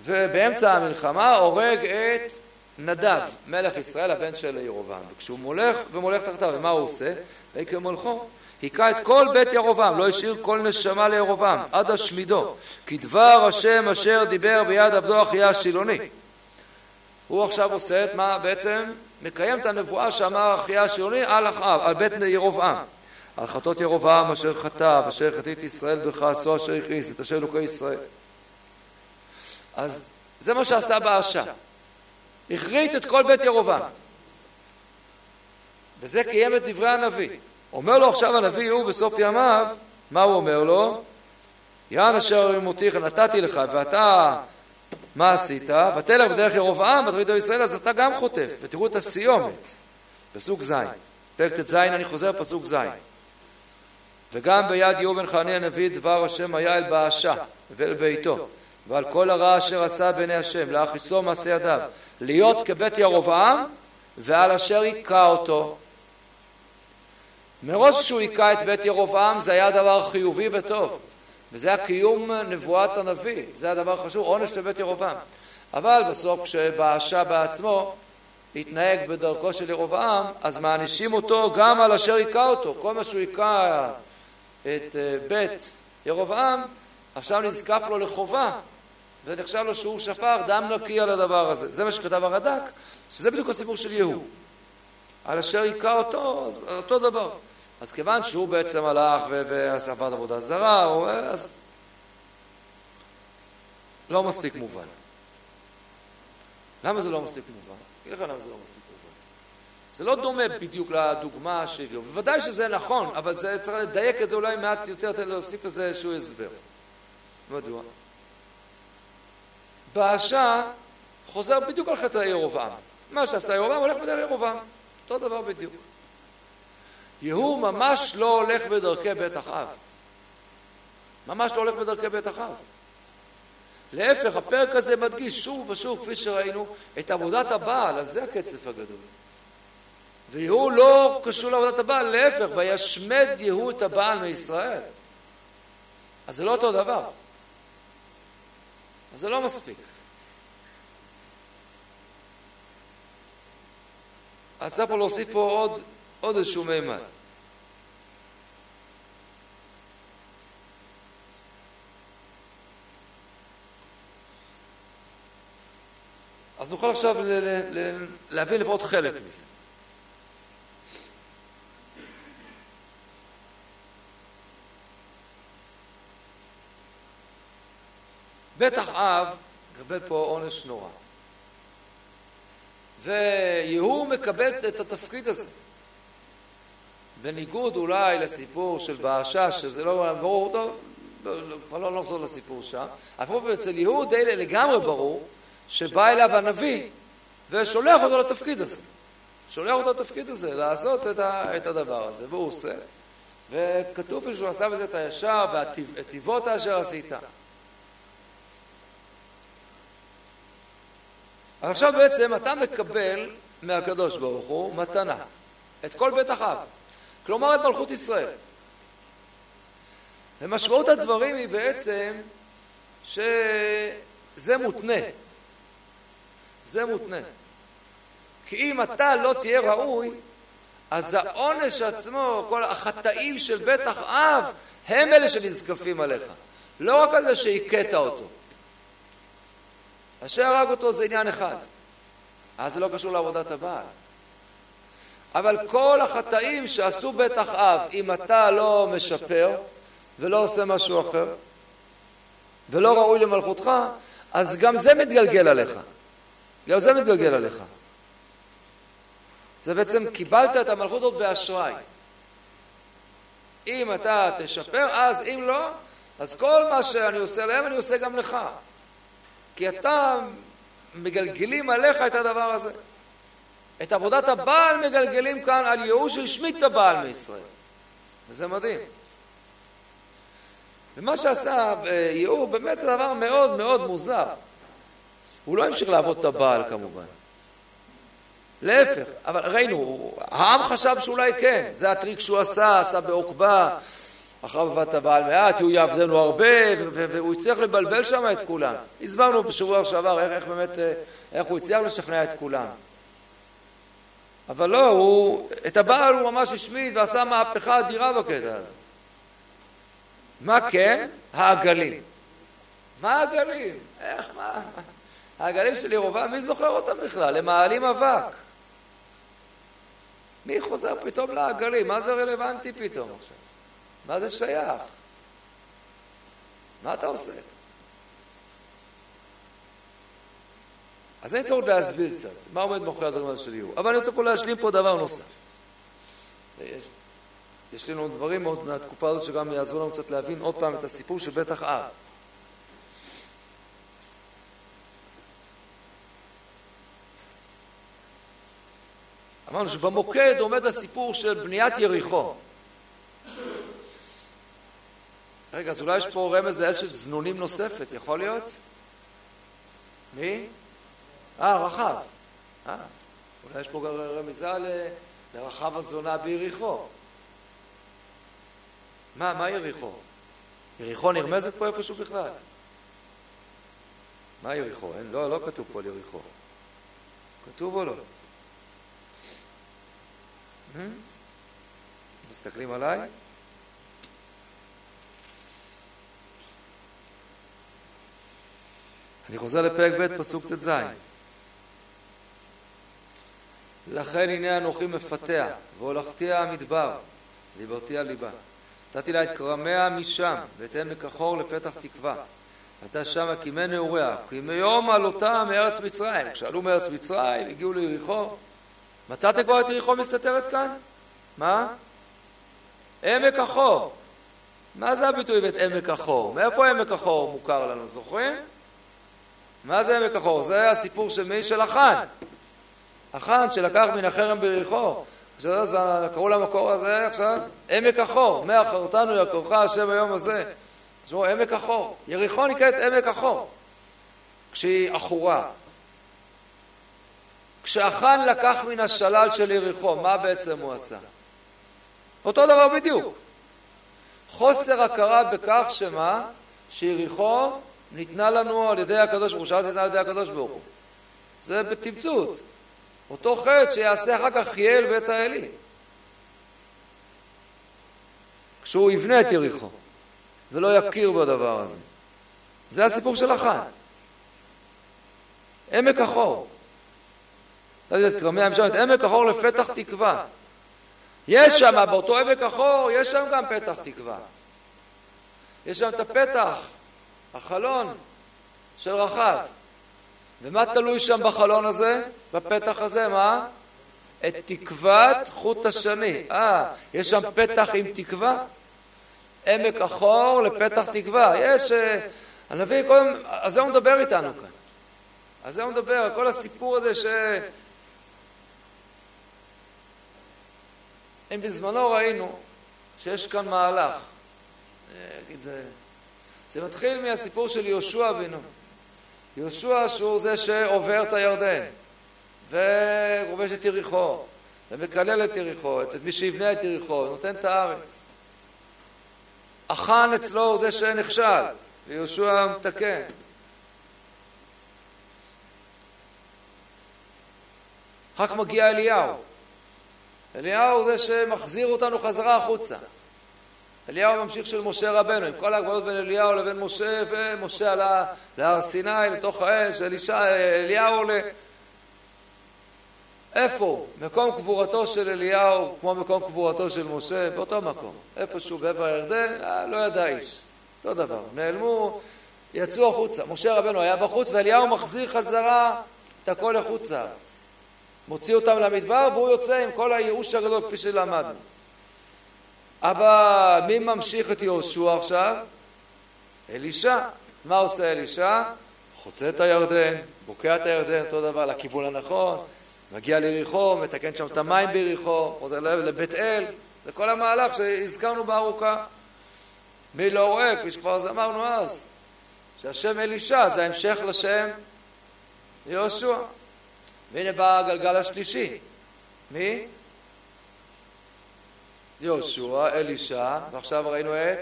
ובאמצע המלחמה הורג את נדב, מלך ישראל, הבן של ירובעם. וכשהוא מולך ומולך תחתיו, ומה הוא עושה? ויקם מולכו, היכה את כל בית ירובעם, לא השאיר כל נשמה לירובעם, עד השמידו. כי דבר השם אשר דיבר ביד עבדו אחיה השילוני. הוא עכשיו עושה את מה בעצם? מקיים את הנבואה שאמר אחיה השילוני על אחאב, על בית ירובעם. על חטאות ירובעם אשר חטא, אשר חטאת ישראל בכעסו אשר הכניס את אשר אלוקי ישראל. אז זה מה שעשה באשה. הכרית את כל בית ירובעם. וזה קיים את דברי הנביא. אומר לו עכשיו הנביא הוא בסוף ימיו, מה הוא אומר לו? יען אשר ימותיך נתתי לך ואתה מה עשית? ותלך בדרך ירובעם ותוריד ישראל אז אתה גם חוטף. ותראו את הסיומת. פסוק ז' פרק ט"ז אני חוזר פסוק ז' וגם ביד יהוא בן חנני הנביא דבר השם היה אל באשה ואל ביתו. ועל כל הרע אשר עשה בעיני השם להכיסו מעשה ידיו. להיות כבית ירובעם ועל אשר היכה אותו. מראש שהוא היכה את בית ירובעם זה היה דבר חיובי וטוב וזה היה קיום נבואת הנביא, זה הדבר חשוב, עונש לבית ירובעם. אבל בסוף כשבאשה בעצמו התנהג בדרכו של ירובעם, אז מענישים אותו גם על אשר היכה אותו. כל מה שהוא היכה את אה, בית ירובעם, עכשיו נזקף לו לחובה, ונחשב לו שהוא שפר דם נקי על הדבר הזה. זה מה שכתב הרד"ק, שזה בדיוק הסיפור של יהוא. על אשר היכה אותו, אותו דבר. אז כיוון שהוא בעצם הלך ועשה עבודה זרה, אז לא מספיק מובן. למה זה לא מספיק מובן? אני אגיד לך למה זה לא מספיק מובן. זה לא דומה בדיוק לדוגמה שהביאו. בוודאי שזה נכון, אבל זה צריך לדייק את זה אולי מעט יותר, תן להוסיף לזה איזשהו הסבר. מדוע? באשה חוזר בדיוק על חטא ירובעם. מה שעשה ירובעם הולך בדרך ירובעם. אותו דבר בדיוק. יהוא ממש לא הולך בדרכי בית אחאב. ממש לא הולך בדרכי בית אחאב. להפך, הפרק הזה מדגיש שוב ושוב, כפי שראינו, את עבודת הבעל, על זה הקצף הגדול. ויהוא לא קשור לעבודת הבעל, להפך, וישמד יהוא את הבעל מישראל. אז זה לא אותו דבר. אז זה לא מספיק. אז צריך להוסיף פה עוד, עוד איזשהו מימד. אז נוכל עכשיו להבין לפחות חלק מזה. בטח אב מקבל פה עונש נורא. ויהוא מקבל את התפקיד הזה. בניגוד אולי לסיפור של באשה, שזה לא ברור, טוב, כבר לא נחזור לסיפור שם, אבל אצל יהוא די לגמרי ברור שבא אליו הנביא ושולח אותו לתפקיד הזה. שולח אותו לתפקיד הזה, לעשות את, הדבר הזה, והוא עושה. וכתוב שהוא עשה בזה את הישר והטיבות אשר עשית. עכשיו בעצם אתה מקבל מהקדוש ברוך הוא מתנה, את כל בית אחאב, כלומר את מלכות ישראל. ומשמעות הדברים היא בעצם שזה מותנה. זה מותנה. כי אם אתה לא תהיה ראוי, אז העונש עצמו, כל החטאים של בית אחאב, הם אלה שנזקפים עליך. לא רק על זה שהכית אותו. אשר הרג אותו זה עניין אחד. אז זה לא קשור לעבודת הבעל. אבל כל החטאים שעשו בית אחאב, אם אתה לא משפר ולא עושה משהו אחר, ולא ראוי למלכותך, אז גם זה מתגלגל עליך. גם זה מתגלגל עליך. זה בעצם קיבלת את המלכות הזאת באשראי. אם אתה תשפר, אז אם לא, אז כל מה שאני עושה להם אני עושה גם לך. כי אתה מגלגלים עליך את הדבר הזה. את עבודת הבעל מגלגלים כאן על יהוא שהשמיט את הבעל מישראל. וזה מדהים. ומה שעשה יהוא באמת זה דבר מאוד מאוד מוזר. הוא לא המשיך לעבוד את הבעל כמובן. להפך, אבל ראינו, העם חשב שאולי כן, זה הטריק שהוא עשה, עשה בעוקבה, אחריו עבדת הבעל מעט, הוא יעבדנו הרבה, והוא הצליח לבלבל שם את כולם. הסברנו בשבוע שעבר איך, איך באמת, איך הוא הצליח לשכנע את כולם. אבל לא, הוא, את הבעל הוא ממש השמיד ועשה מהפכה אדירה בקטע הזה. מה כן? העגלים. מה העגלים? איך, מה? העגלים של ירובעם, מי זוכר אותם בכלל? הם מעלים אבק. מי חוזר פתאום לעגלים? מה זה רלוונטי פתאום עכשיו? מה זה שייך? מה אתה עושה? אז צריך עוד להסביר קצת מה עומד מאחורי הדברים האלה של יהוא. אבל אני רוצה פה להשלים פה דבר נוסף. יש, לנו דברים עוד מהתקופה הזאת שגם יעזרו לנו קצת להבין עוד פעם את הסיפור של בית אחאב. אמרנו שבמוקד עומד הסיפור של בניית יריחו. רגע, אז אולי יש פה רמז לאשת זנונים נוספת, יכול להיות? מי? אה, רחב. אה, אולי יש פה גם רמיזה לרחב הזונה ביריחו. מה, מה יריחו? יריחו נרמזת פה איפשהו בכלל? מה יריחו? אין, לא, לא כתוב פה על יריחו. כתוב או לא? מסתכלים עליי? אני חוזר לפרק ב' פסוק ט"ז לכן הנה אנוכי מפתח והולכתיה המדבר דיברתי על ליבה נתתי לה את כרמיה משם ואת עמק החור לפתח תקווה הייתה שמה כימי נעוריה כי מיום עלותה מארץ מצרים כשעלו מארץ מצרים הגיעו ליריחו מצאתם כבר את יריחו מסתתרת כאן? מה? עמק החור. מה זה הביטוי ואת עמק החור? מאיפה עמק החור מוכר לנו, זוכרים? מה זה עמק החור? זה הסיפור של מי? של החאן. החאן שלקח מן החרם ביריחו. קראו למקור הזה עכשיו עמק החור. מאחרתנו יקורך השם היום הזה. תשמעו, עמק החור. יריחו נקראת עמק החור. כשהיא עכורה. כשהחאן לקח מן השלל של יריחו, מה בעצם הוא עשה? אותו דבר בדיוק. חוסר הכרה בכך שמה? שיריחו ניתנה לנו על ידי הקדוש ברוך הוא, שאלת ניתנה על ידי הקדוש ברוך הוא. זה בתמצות. אותו חטא שיעשה אחר כך חייל בית האלי. כשהוא יבנה את יריחו, ולא יכיר בדבר הזה. זה הסיפור של החאן. עמק החור. נתתי את כרמי המשם, את עמק החור לפתח תקווה. יש שם, באותו עמק החור, יש שם גם פתח תקווה. יש שם את הפתח, החלון, של רחב. ומה תלוי שם בחלון הזה? בפתח הזה, מה? את תקוות חוט השני. אה, יש שם פתח עם תקווה? עמק החור לפתח תקווה. יש... אה, הנביא קודם... על זה הוא מדבר איתנו כאן. על זה הוא מדבר, כל הסיפור הזה ש... אם בזמנו ראינו שיש כאן מהלך, אגיד, אה, זה מתחיל מהסיפור של יהושע אבינו. יהושע שהוא זה שעובר את הירדן וכובש את יריחו ומקלל את יריחו, את מי שיבנה את יריחו, נותן את הארץ. החאן אצלו הוא זה שנכשל, ויהושע מתקן. אחר כך מגיע אליהו. אליהו זה שמחזיר אותנו חזרה החוצה. אליהו ממשיך של משה רבנו, עם כל ההגבלות בין אליהו לבין משה, ומשה עלה להר סיני, לתוך האש, אלישע, אליהו עולה. איפה? מקום קבורתו של אליהו, כמו מקום קבורתו של משה, באותו מקום. איפשהו בעבר הירדן, אה, לא ידע איש. אותו דבר. נעלמו, יצאו החוצה. משה רבנו היה בחוץ, ואליהו מחזיר חזרה את הכל לחוץ לארץ. מוציא אותם למדבר, והוא יוצא עם כל הייאוש הגדול, כפי שלמדנו. אבל מי ממשיך את יהושע עכשיו? אלישע. מה עושה אלישע? חוצה את הירדן, בוקע את הירדן, אותו דבר, לכיוון הנכון, מגיע ליריחו, מתקן שם את המים ביריחו, חוזר לבית אל, זה כל המהלך שהזכרנו בארוכה. מי לא רואה, כפי שכבר אמרנו אז, שהשם אלישע זה ההמשך לשם יהושע. והנה בא הגלגל השלישי. מי? יהושע, אלישע, ועכשיו ראינו את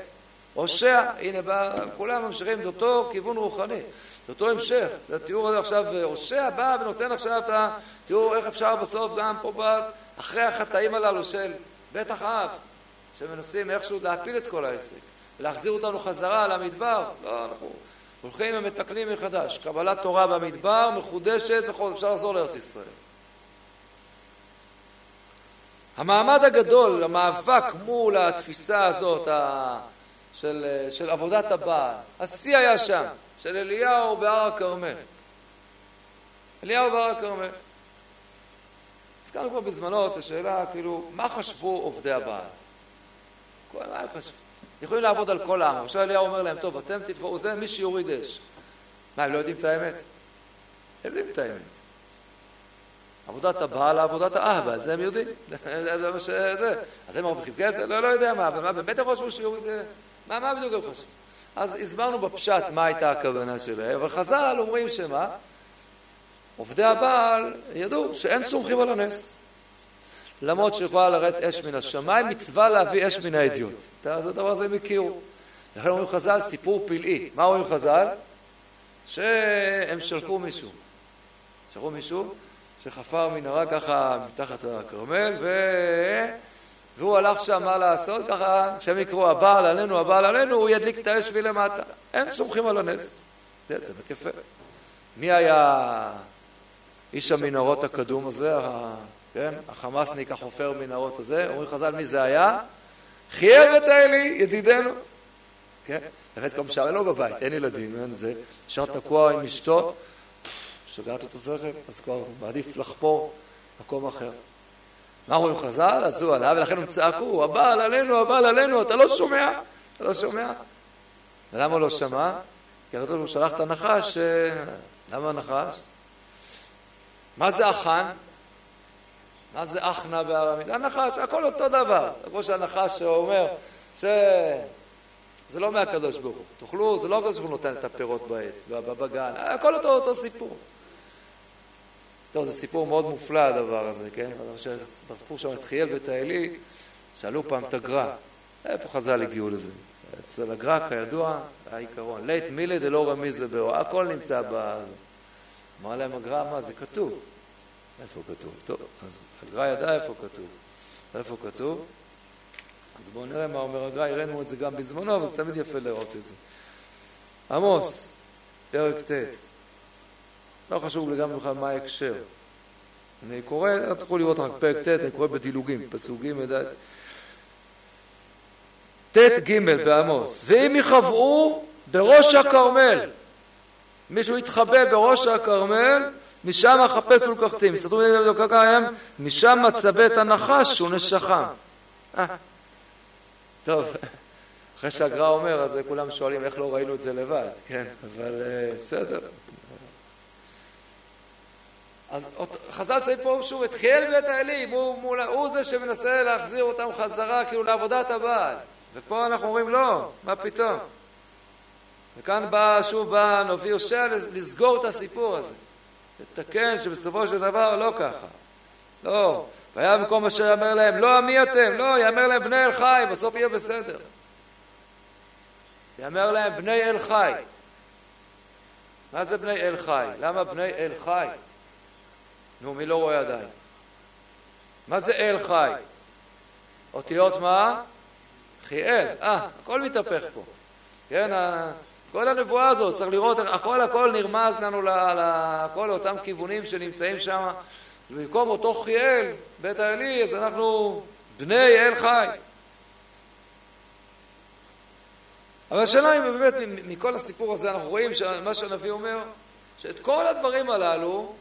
הושע, הנה בא, כולם ממשיכים באותו כיוון רוחני, באותו המשך, התיאור הזה עכשיו, הושע בא ונותן עכשיו את התיאור איך אפשר בסוף גם פה אחרי החטאים הללו של בית אחאב, שמנסים איכשהו להפיל את כל העסק, להחזיר אותנו חזרה למדבר, לא, אנחנו הולכים ומתקנים מחדש, קבלת תורה במדבר, מחודשת, אפשר לחזור לארץ ישראל. המעמד הגדול, המאבק מול התפיסה הזאת של, של עבודת הבעל, השיא היה שם, של אליהו בהר הכרמל. אליהו בהר הכרמל. הזכרנו כבר בזמנו את השאלה, כאילו, מה חשבו עובדי הבעל? מה הם חשבו? יכולים לעבוד על כל העם. עכשיו אליהו אומר להם, טוב, אתם תבחרו, זה מי שיוריד אש. מה, הם לא יודעים את האמת? הם יודעים את האמת. עבודת הבעל לעבודת האהבה, זה הם יודעים. [laughs] זה מה שזה. אז הם מרוויחים כסף? לא, לא יודע מה, אבל מה, באמת הם חשבו שיוריד... מה, מה בדיוק הם חשבו? אז הסברנו בפשט מה הייתה הכוונה שלהם, אבל חז"ל אומרים שמה? עובדי הבעל ידעו שאין סומכים על הנס. למרות שיכולה לרדת אש מן השמיים, מצווה להביא אש מן האדיוט. את הדבר הזה הם הכירו. לכן אומרים חז"ל סיפור פלאי. מה אומרים חז"ל? שהם שלחו מישהו. שלחו מישהו שחפר מנהרה ככה מתחת לכרמל, ו... והוא הלך שם מה לעשות, ככה, כשהם יקראו הבעל עלינו, הבעל עלינו, הוא ידליק את האש מלמטה. הם סומכים על הנס. זה באמת יפה. מי היה איש המנהרות הקדום הזה, כן, החמאסניק החופר מנהרות הזה, אומרים חז"ל מי זה היה? חייב את האלי, ידידנו. כן, באמת כל משער לו בבית, אין ילדים, אין זה, נשאר תקוע עם אשתו, לו את השכל, אז כבר מעדיף לחפור מקום אחר. מה אומרים חז"ל? עשו עליו, ולכן הם צעקו, הבעל עלינו, הבעל עלינו, אתה לא שומע, אתה לא שומע. ולמה הוא לא שמע? כי כתוב הוא שלח את הנחש, למה הנחש? מה זה החאן? מה זה אחנה בארמית? הנחש, הכל אותו דבר. כמו שהנחש אומר שזה לא מהקדוש ברוך הוא. תאכלו, זה לא הקדוש ברוך הוא נותן את הפירות בעץ, בגן, הכל אותו, אותו סיפור. טוב, זה סיפור מאוד מופלא הדבר הזה, כן? דחפו שם את חיאל ואת האלי, שאלו פעם את הגר"א, איפה חז"ל הגיעו לזה? אצל הגר"א, כידוע, העיקרון, לית מילי דלא רמיזה באור, הכל נמצא ב... אמר להם הגר"א, מה זה כתוב? איפה כתוב? טוב, אז הגר"א ידע איפה כתוב. איפה כתוב? אז בואו נראה מה אומר הגר"א, הראינו את זה גם בזמנו, אבל זה תמיד יפה לראות את זה. עמוס, פרק ט' לא חשוב לגמרי בכלל מה ההקשר. אני קורא, תוכלו לראות רק פרק ט', אני קורא בדילוגים, פסוק ג' ט' ג' בעמוס, ואם יכבאו בראש הכרמל, מישהו יתחבא בראש הכרמל, משם אחפש ולקחתי. מסתתרו מפני אלוקי הים, משם מצבה את הנחש ונשכם. אה. טוב, אחרי שהגר"א אומר, אז כולם שואלים איך לא ראינו את זה לבד, כן, אבל אה, בסדר. אז חז"ל ציינים פה שוב את חיאל בית האלים, הוא, הוא זה שמנסה להחזיר אותם חזרה כאילו לעבודת הבעל. ופה אנחנו אומרים לא, מה פתאום. וכאן בא, שוב בא הנביא יושע לסגור את הסיפור הזה. לתקן שבסופו של דבר לא ככה. לא. והיה במקום אשר יאמר להם, לא עמי אתם, לא, יאמר להם בני אל חי, בסוף יהיה בסדר. יאמר להם בני אל חי. מה זה בני אל חי? למה בני אל חי? נו, מי לא רואה עדיין? מה זה אל חי? אותיות מה? חיאל. אה, הכל מתהפך פה. כן, כל הנבואה הזאת, צריך לראות, הכל הכל נרמז לנו לכל אותם כיוונים שנמצאים שם. במקום אותו חיאל, בית האלי, אז אנחנו בני אל חי. אבל השאלה אם באמת מכל הסיפור הזה אנחנו רואים שמה שהנביא אומר, שאת כל הדברים הללו,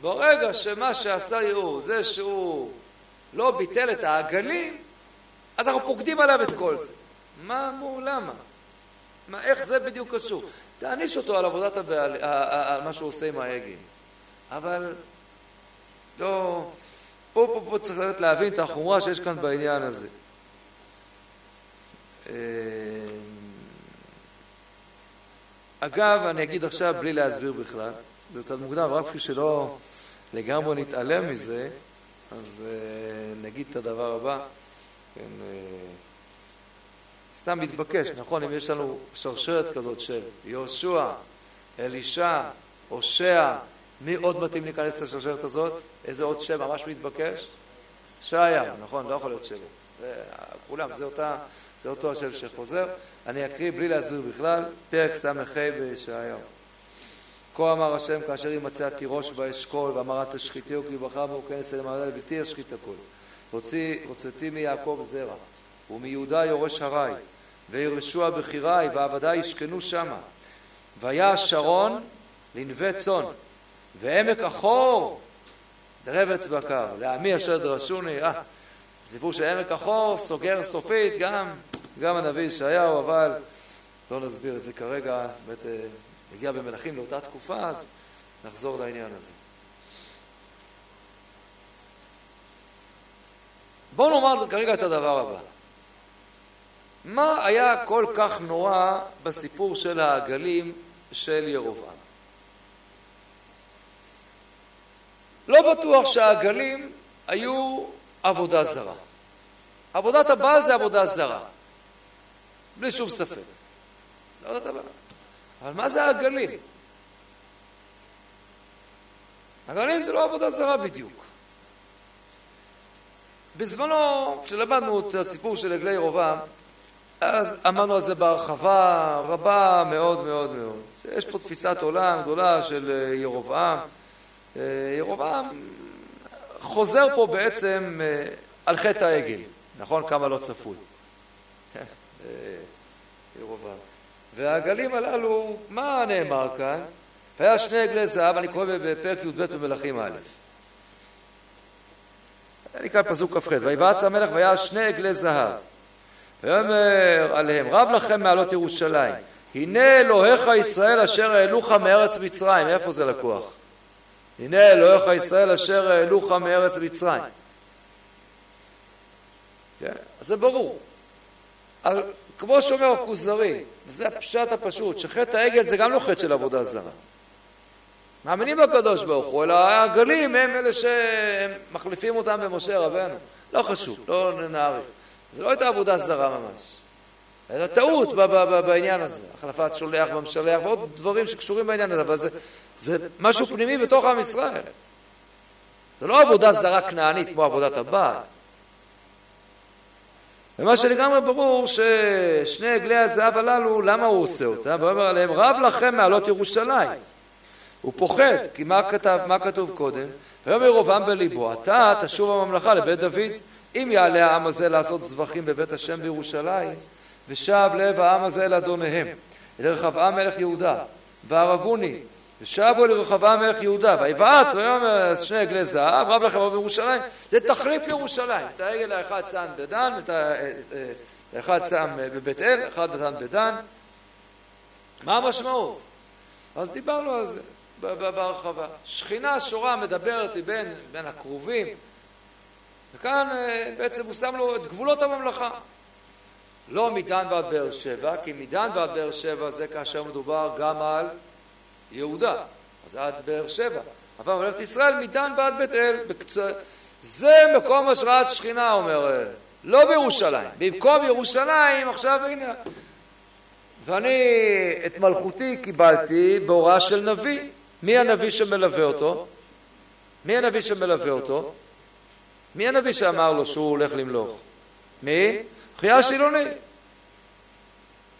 ברגע שמה שעשה יהוא זה שהוא לא ביטל את העגלים, אז אנחנו פוקדים עליו את כל זה. מה, מו, למה? מה, איך זה בדיוק קשור? תעניש אותו על עבודת הבעל, על מה שהוא עושה עם העגל. אבל לא... פה, פה, פה צריך להבין את החומרה שיש כאן בעניין הזה. אה, אגב, אני אגיד עכשיו בלי להסביר בכלל, זה קצת מוקדם, רק בשביל שלא לגמרי נתעלם מזה, אז uh, נגיד את הדבר הבא. כן, uh, סתם מתבקש, נכון? אם יש לנו שרשרת כזאת של יהושע, אלישע, הושע, מי עוד מתאים להיכנס לשרשרת הזאת? איזה עוד שם ממש מתבקש? שעיה, נכון? לא יכול להיות שבע. כולם, זה, אותה, זה אותו השם שחוזר. אני אקריא בלי להסביר בכלל, פרק ס"ה בישעיהו. כה אמר השם כאשר ימצא התירוש באשכול ואמר אל תשחיתהו כי בחר בו כנס אל מעלה לבלתי ישחית הכל. הוצאתי מיעקב זרע ומיהודה יורש הרי וירשוע בחירי ועבדי ישכנו שמה. והיה שרון לנווה צאן ועמק החור דרבץ בקר לעמי אשר דרשוני אה, סיפור של עמק החור סוגר סופית גם, גם הנביא ישעיהו אבל לא נסביר את זה כרגע באמת הגיע במלכים לאותה תקופה, אז נחזור לעניין הזה. בואו נאמר כרגע את הדבר הבא. מה היה כל כך נורא בסיפור של העגלים של ירובעם? לא בטוח שהעגלים היו עבודה זרה. עבודת הבעל זה עבודה זרה. בלי שום ספק. עבודת הבעל. אבל מה זה העגלים? עגלים זה לא עבודה זרה בדיוק. בזמנו, כשלמדנו את הסיפור של עגלי ירובעם, אז אמרנו על זה בהרחבה רבה מאוד מאוד מאוד. יש פה תפיסת עולם גדולה של ירובעם. ירובעם חוזר פה בעצם על חטא העגל, נכון? כמה לא צפוי. כן, ירובעם. והעגלים הללו, מה נאמר כאן? והיה שני עגלי זהב, אני קורא בפרק י"ב במלכים א'. אני כאן פסוק כ"ח, ויבעץ המלך והיה שני עגלי זהב. ויאמר עליהם, רב לכם מעלות ירושלים, הנה אלוהיך ישראל אשר העלוך מארץ מצרים. איפה זה לקוח? הנה אלוהיך ישראל אשר העלוך מארץ מצרים. כן? אז זה ברור. אבל כמו שאומר הכוזרי, וזה הפשט הפשוט, שחטא העגל זה גם לא חטא של עבודה זרה. מאמינים בקדוש ברוך הוא, אלא העגלים הם אלה שמחליפים אותם במשה רבנו. לא חשוב, לא נאריך. זה לא הייתה עבודה זרה ממש. אלא טעות בעניין הזה, החלפת שולח במשלח ועוד דברים שקשורים בעניין הזה, אבל זה, זה משהו פנימי בתוך עם ישראל. זה לא עבודה זרה כנענית כמו עבודת הבעל. ומה שלגמרי ברור ששני עגלי הזהב הללו, למה הוא עושה אותם? הוא אומר עליהם, רב לכם מעלות ירושלים. הוא פוחד, כי מה כתב, מה כתוב קודם? ויאמר ירבעם בליבו, אתה תשוב הממלכה לבית דוד, אם יעלה העם הזה לעשות זבחים בבית השם בירושלים, ושב לב העם הזה אל אדוניהם, אל רחבעם מלך יהודה, והרגוני ושבו לרחבעם מלך יהודה ויבעץ ויאמר שני עגלי זהב רב לכם בירושלים זה תחליף לירושלים. את העגל האחד שם בדן ואת האחד שם בבית אל אחד שם בדן. מה המשמעות? אז דיברנו על זה בהרחבה. שכינה שורה מדברת בין, בין הקרובים וכאן בעצם הוא שם לו את גבולות הממלכה. לא מדן ועד באר שבע כי מדן ועד באר שבע זה כאשר מדובר גם על יהודה, אז עד באר שבע. אבל ממלכת ישראל מדן ועד בית אל. זה מקום השראת שכינה, אומר, לא בירושלים. במקום ירושלים, עכשיו הנה. ואני את מלכותי קיבלתי בהוראה של נביא. מי הנביא שמלווה אותו? מי הנביא שמלווה אותו? מי הנביא שאמר לו שהוא הולך למלוך? מי? חייה שילוני.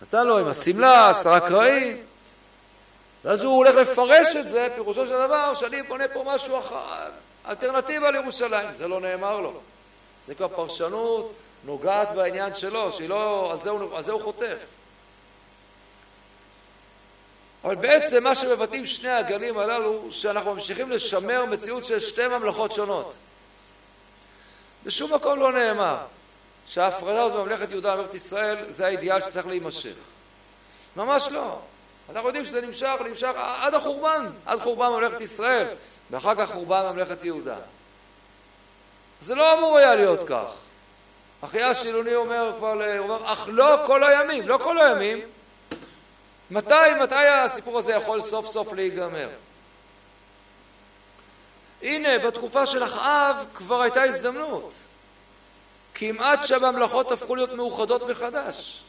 נתן לו עם השמלה, עשרה קרעים. ואז הוא הולך לפרש את זה, פירושו של דבר, שאני בונה פה משהו אחר, אלטרנטיבה לירושלים. זה לא נאמר לו. זה כבר פרשנות נוגעת בעניין שלו, שהיא לא, על זה הוא, על זה הוא חוטף. אבל בעצם מה שמבטאים שני הגלים הללו, שאנחנו ממשיכים לשמר מציאות של שתי ממלכות שונות. בשום מקום לא נאמר שההפרדה הזאת בממלכת יהודה וממלכת ישראל זה האידיאל שצריך להימשך. ממש לא. אז אנחנו יודעים שזה נמשך, נמשך עד החורבן, עד חורבן ממלכת ישראל, ואחר כך חורבן ממלכת יהודה. זה לא אמור היה להיות כך. אחיה השילוני אומר כבר, הוא אומר, אך לא כל הימים, לא כל הימים. מתי, מתי הסיפור הזה יכול סוף סוף להיגמר? הנה, בתקופה של אחאב כבר הייתה הזדמנות. כמעט שהממלכות הפכו להיות מאוחדות מחדש.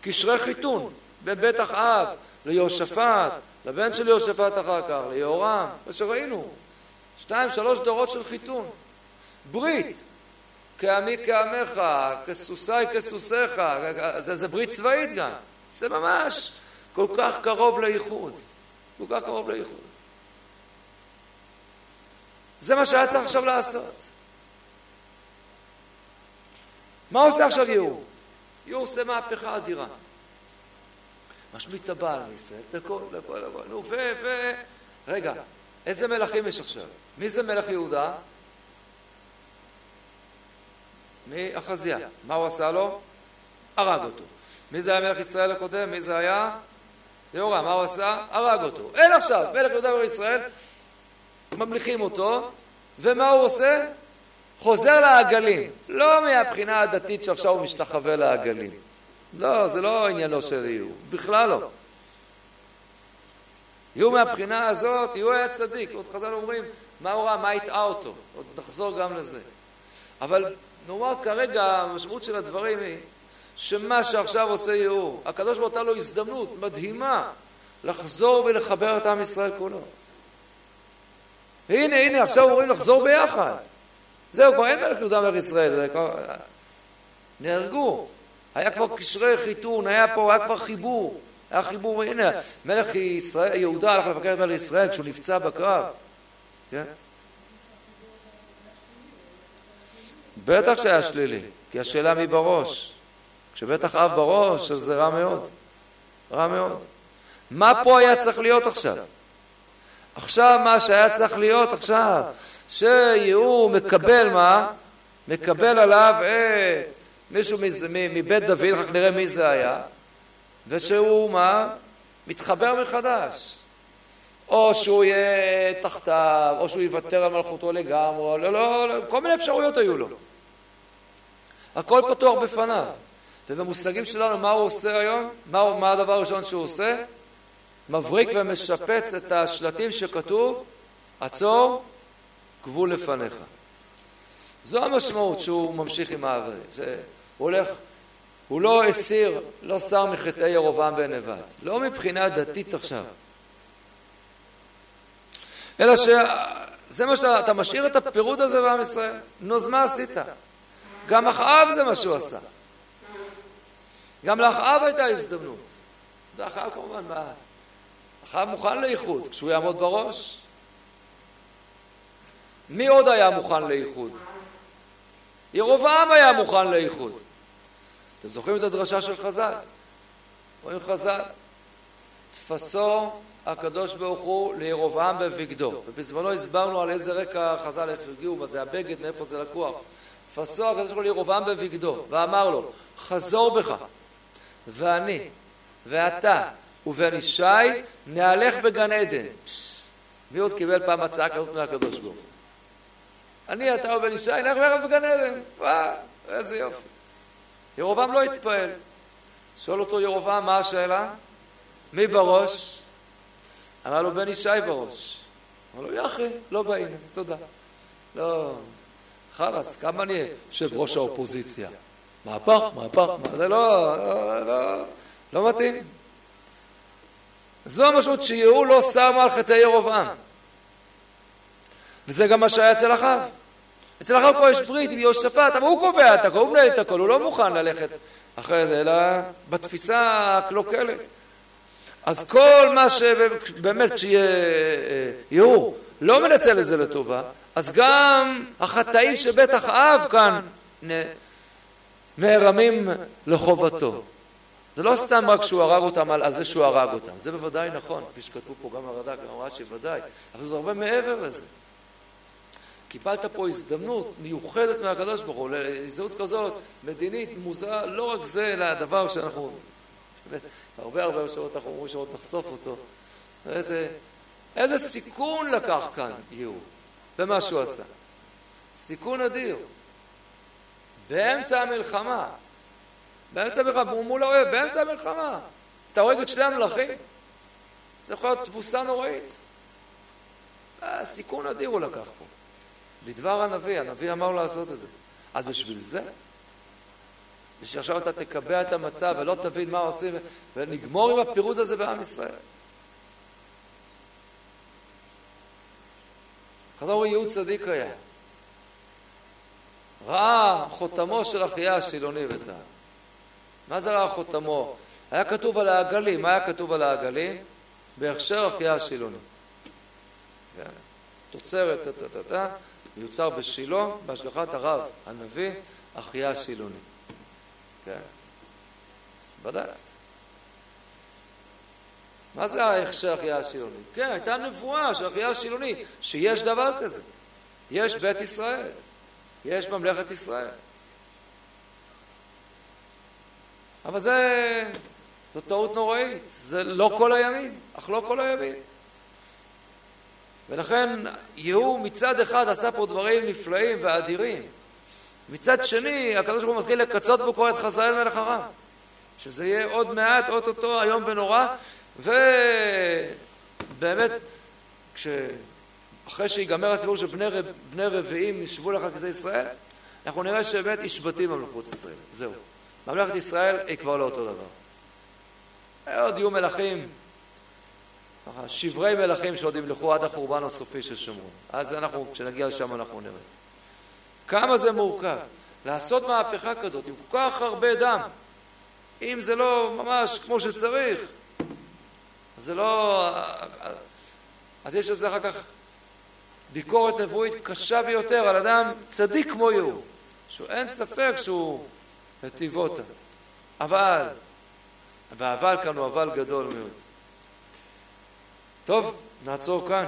קשרי חיתון. בבית אחאב, ליהושפט, לבן של יהושפט אחר כך, ליהורם, מה שראינו, שתיים, שלוש דורות של חיתון. ברית, כעמי כעמך, כסוסיי כסוסיך, זה, זה ברית צבאית גם. זה ממש כל כך קרוב לאיחוד. כל כך קרוב לאיחוד. זה מה שהיה צריך עכשיו לעשות. מה עושה עכשיו יהוא? יהוא עושה מהפכה אדירה. משמיט את הבעל מישראל, את הכל, את הכל, הכל, נו, ו... ו... רגע, איזה מלכים יש עכשיו? מי זה מלך יהודה? מי? אחזיה. מה הוא עשה לו? הרג אותו. מי זה היה מלך ישראל הקודם? מי זה היה? יהורם. מה הוא עשה? הרג אותו. אין עכשיו, מלך יהודה וישראל, ממליכים אותו, ומה הוא עושה? חוזר לעגלים. לא מהבחינה הדתית שעכשיו הוא משתחווה לעגלים. לא, זה לא עניינו של איוב, בכלל לא. איוב מהבחינה הזאת, איוב היה צדיק, עוד חז"ל אומרים, מה הוא ראה, מה הטעה אותו, עוד נחזור גם לזה. אבל נאמר כרגע, המשמעות של הדברים היא שמה שעכשיו עושה יהוא, הקדוש ברוך הוא לו הזדמנות מדהימה לחזור ולחבר את עם ישראל כולו. והנה, הנה, עכשיו אומרים לחזור ביחד. זהו, כבר אין מלך יהודה מלך ישראל, כבר... נהרגו. היה כבר קשרי חיתון, היה פה, היה כבר חיבור. היה חיבור, הנה, מלך ישראל, יהודה הלך לבקר את מלך ישראל כשהוא נפצע בקרב. כן? בטח שהיה שלילי, כי השאלה מי בראש. כשבטח אב בראש, אז זה רע מאוד. רע מאוד. מה פה היה צריך להיות עכשיו? עכשיו מה שהיה צריך להיות עכשיו, שיהוא מקבל מה? מקבל עליו את מישהו מבית דוד, רק נראה מי זה היה, ושהוא מה? מתחבר מחדש. או שהוא יהיה תחתיו, או שהוא יוותר על מלכותו לגמרי, לא, לא, לא, כל מיני אפשרויות היו לו. הכל פתוח בפניו. ובמושגים שלנו, מה הוא עושה היום? מה, מה הדבר הראשון שהוא עושה? מבריק ומשפץ את השלטים שכתוב, עצור, גבול לפניך. זו המשמעות שהוא ממשיך עם העברי. הוא הולך, הוא לא הסיר, לא שר מחטאי ירובעם בן נבט. לא מבחינה דתית עכשיו. אלא שזה מה שאתה, אתה משאיר את הפירוד הזה בעם ישראל. נו, אז מה עשית? גם אחאב זה מה שהוא עשה. גם לאחאב הייתה הזדמנות. ואחאב כמובן, מה? אחאב מוכן לאיחוד, כשהוא יעמוד בראש. מי עוד היה מוכן לאיחוד? ירובעם היה מוכן לאיחוד. אתם זוכרים את הדרשה של חז"ל? רואים חז"ל? תפסו הקדוש ברוך הוא לירובעם בבגדו. ובזמנו הסברנו על איזה רקע חז"ל איך הגיעו, מה זה הבגד, מאיפה זה לקוח. תפסו הקדוש ברוך הוא לירובעם בבגדו, ואמר לו, חזור בך, ואני, ואתה, ובן ישי, נהלך בגן עדן. מי עוד קיבל פעם הצעה כזאת מהקדוש ברוך הוא? אני, אתה ובן ישי, ביחד בגן עדן. וואו, איזה יופי. ירובעם לא התפעל. שואל אותו ירובעם, מה השאלה? מי בראש? אמר לו בן ישי בראש. אמר לו, יחי, לא באים, תודה. לא, חלאס, כמה אני יושב ראש האופוזיציה? מהפך, מהפך, זה לא, לא, לא, מתאים. זו המשמעות שיהוא לא שם על חטאי ירובעם. וזה גם מה שהיה אצל אחאב. אצל אחאב פה יש ברית עם יהושפט, אבל הוא קובע את הכל, הוא מנהל את הכל, הוא לא מוכן ללכת אחרי זה, אלא בתפיסה הקלוקלת. אז כל מה שבאמת כשיהוא לא מנצל את זה לטובה, אז גם החטאים שבית אחאב כאן נערמים לחובתו. זה לא סתם רק שהוא הרג אותם על זה שהוא הרג אותם, זה בוודאי נכון, כפי שכתבו פה גם הרד"ק, גם רש"י ודאי, אבל זה הרבה מעבר לזה. קיבלת פה הזדמנות מיוחדת מהקדוש ברוך הוא, להזדמנות כזאת, מדינית, מוזרה, לא רק זה, אלא הדבר שאנחנו, באמת, הרבה הרבה שעות אנחנו אומרים שעוד נחשוף אותו. איזה, איזה סיכון לקח כאן יהוא במה שהוא עשה. סיכון אדיר. באמצע המלחמה, באמצע המלחמה, מול האוהב, באמצע המלחמה. אתה הורג את שני המלכים? זה יכול להיות תבוסה נוראית. סיכון אדיר הוא לקח פה. לדבר הנביא, הנביא אמר לעשות את זה. אז בשביל זה, ושעכשיו אתה תקבע את המצב ולא תבין מה עושים, ונגמור עם הפירוד הזה בעם ישראל. חזרו יהוד צדיק היה. ראה חותמו של אחיה השילוני וטען. מה זה ראה חותמו? היה כתוב על העגלים, מה היה כתוב על העגלים? בהכשר אחיה השילוני. תוצרת, טה-טה-טה, מיוצר בשילה, בהשגחת הרב, הנביא, אחיה השילוני. כן. בד"ץ. מה זה ההכשר אחיה השילוני? כן, הייתה נבואה של אחיה השילוני, שיש דבר כזה. יש בית ישראל. יש ממלכת ישראל. אבל זה, זו טעות נוראית, זה לא כל הימים, אך לא כל הימים. ולכן יהוא מצד אחד עשה פה דברים נפלאים ואדירים. מצד שני, הקדוש ברוך הוא מתחיל לקצות בו כבר את חזאל מלך ארם. שזה יהיה עוד מעט, אוטוטו, איום ונורא, ובאמת, כש... אחרי שיגמר הסיפור של בני, רב, בני רביעים ישבו לך כזה ישראל, אנחנו נראה שבאמת השבטים ממלכות ישראל. זהו. ממלכת ישראל היא כבר לא אותו דבר. עוד יהיו מלכים, ככה, שברי מלכים שעוד ימלכו עד החורבן הסופי של שומרון. אז אנחנו, כשנגיע לשם אנחנו נראה. כמה זה מורכב. לעשות מהפכה כזאת עם כל כך הרבה דם, אם זה לא ממש כמו שצריך, זה לא... אז יש לזה אחר כך ביקורת נבואית קשה ביותר על אדם צדיק כמו יהוא, שאין ספק שהוא נתיבותה. אבל, והאבל כאן הוא אבל גדול מאוד. טוב, נעצור כאן.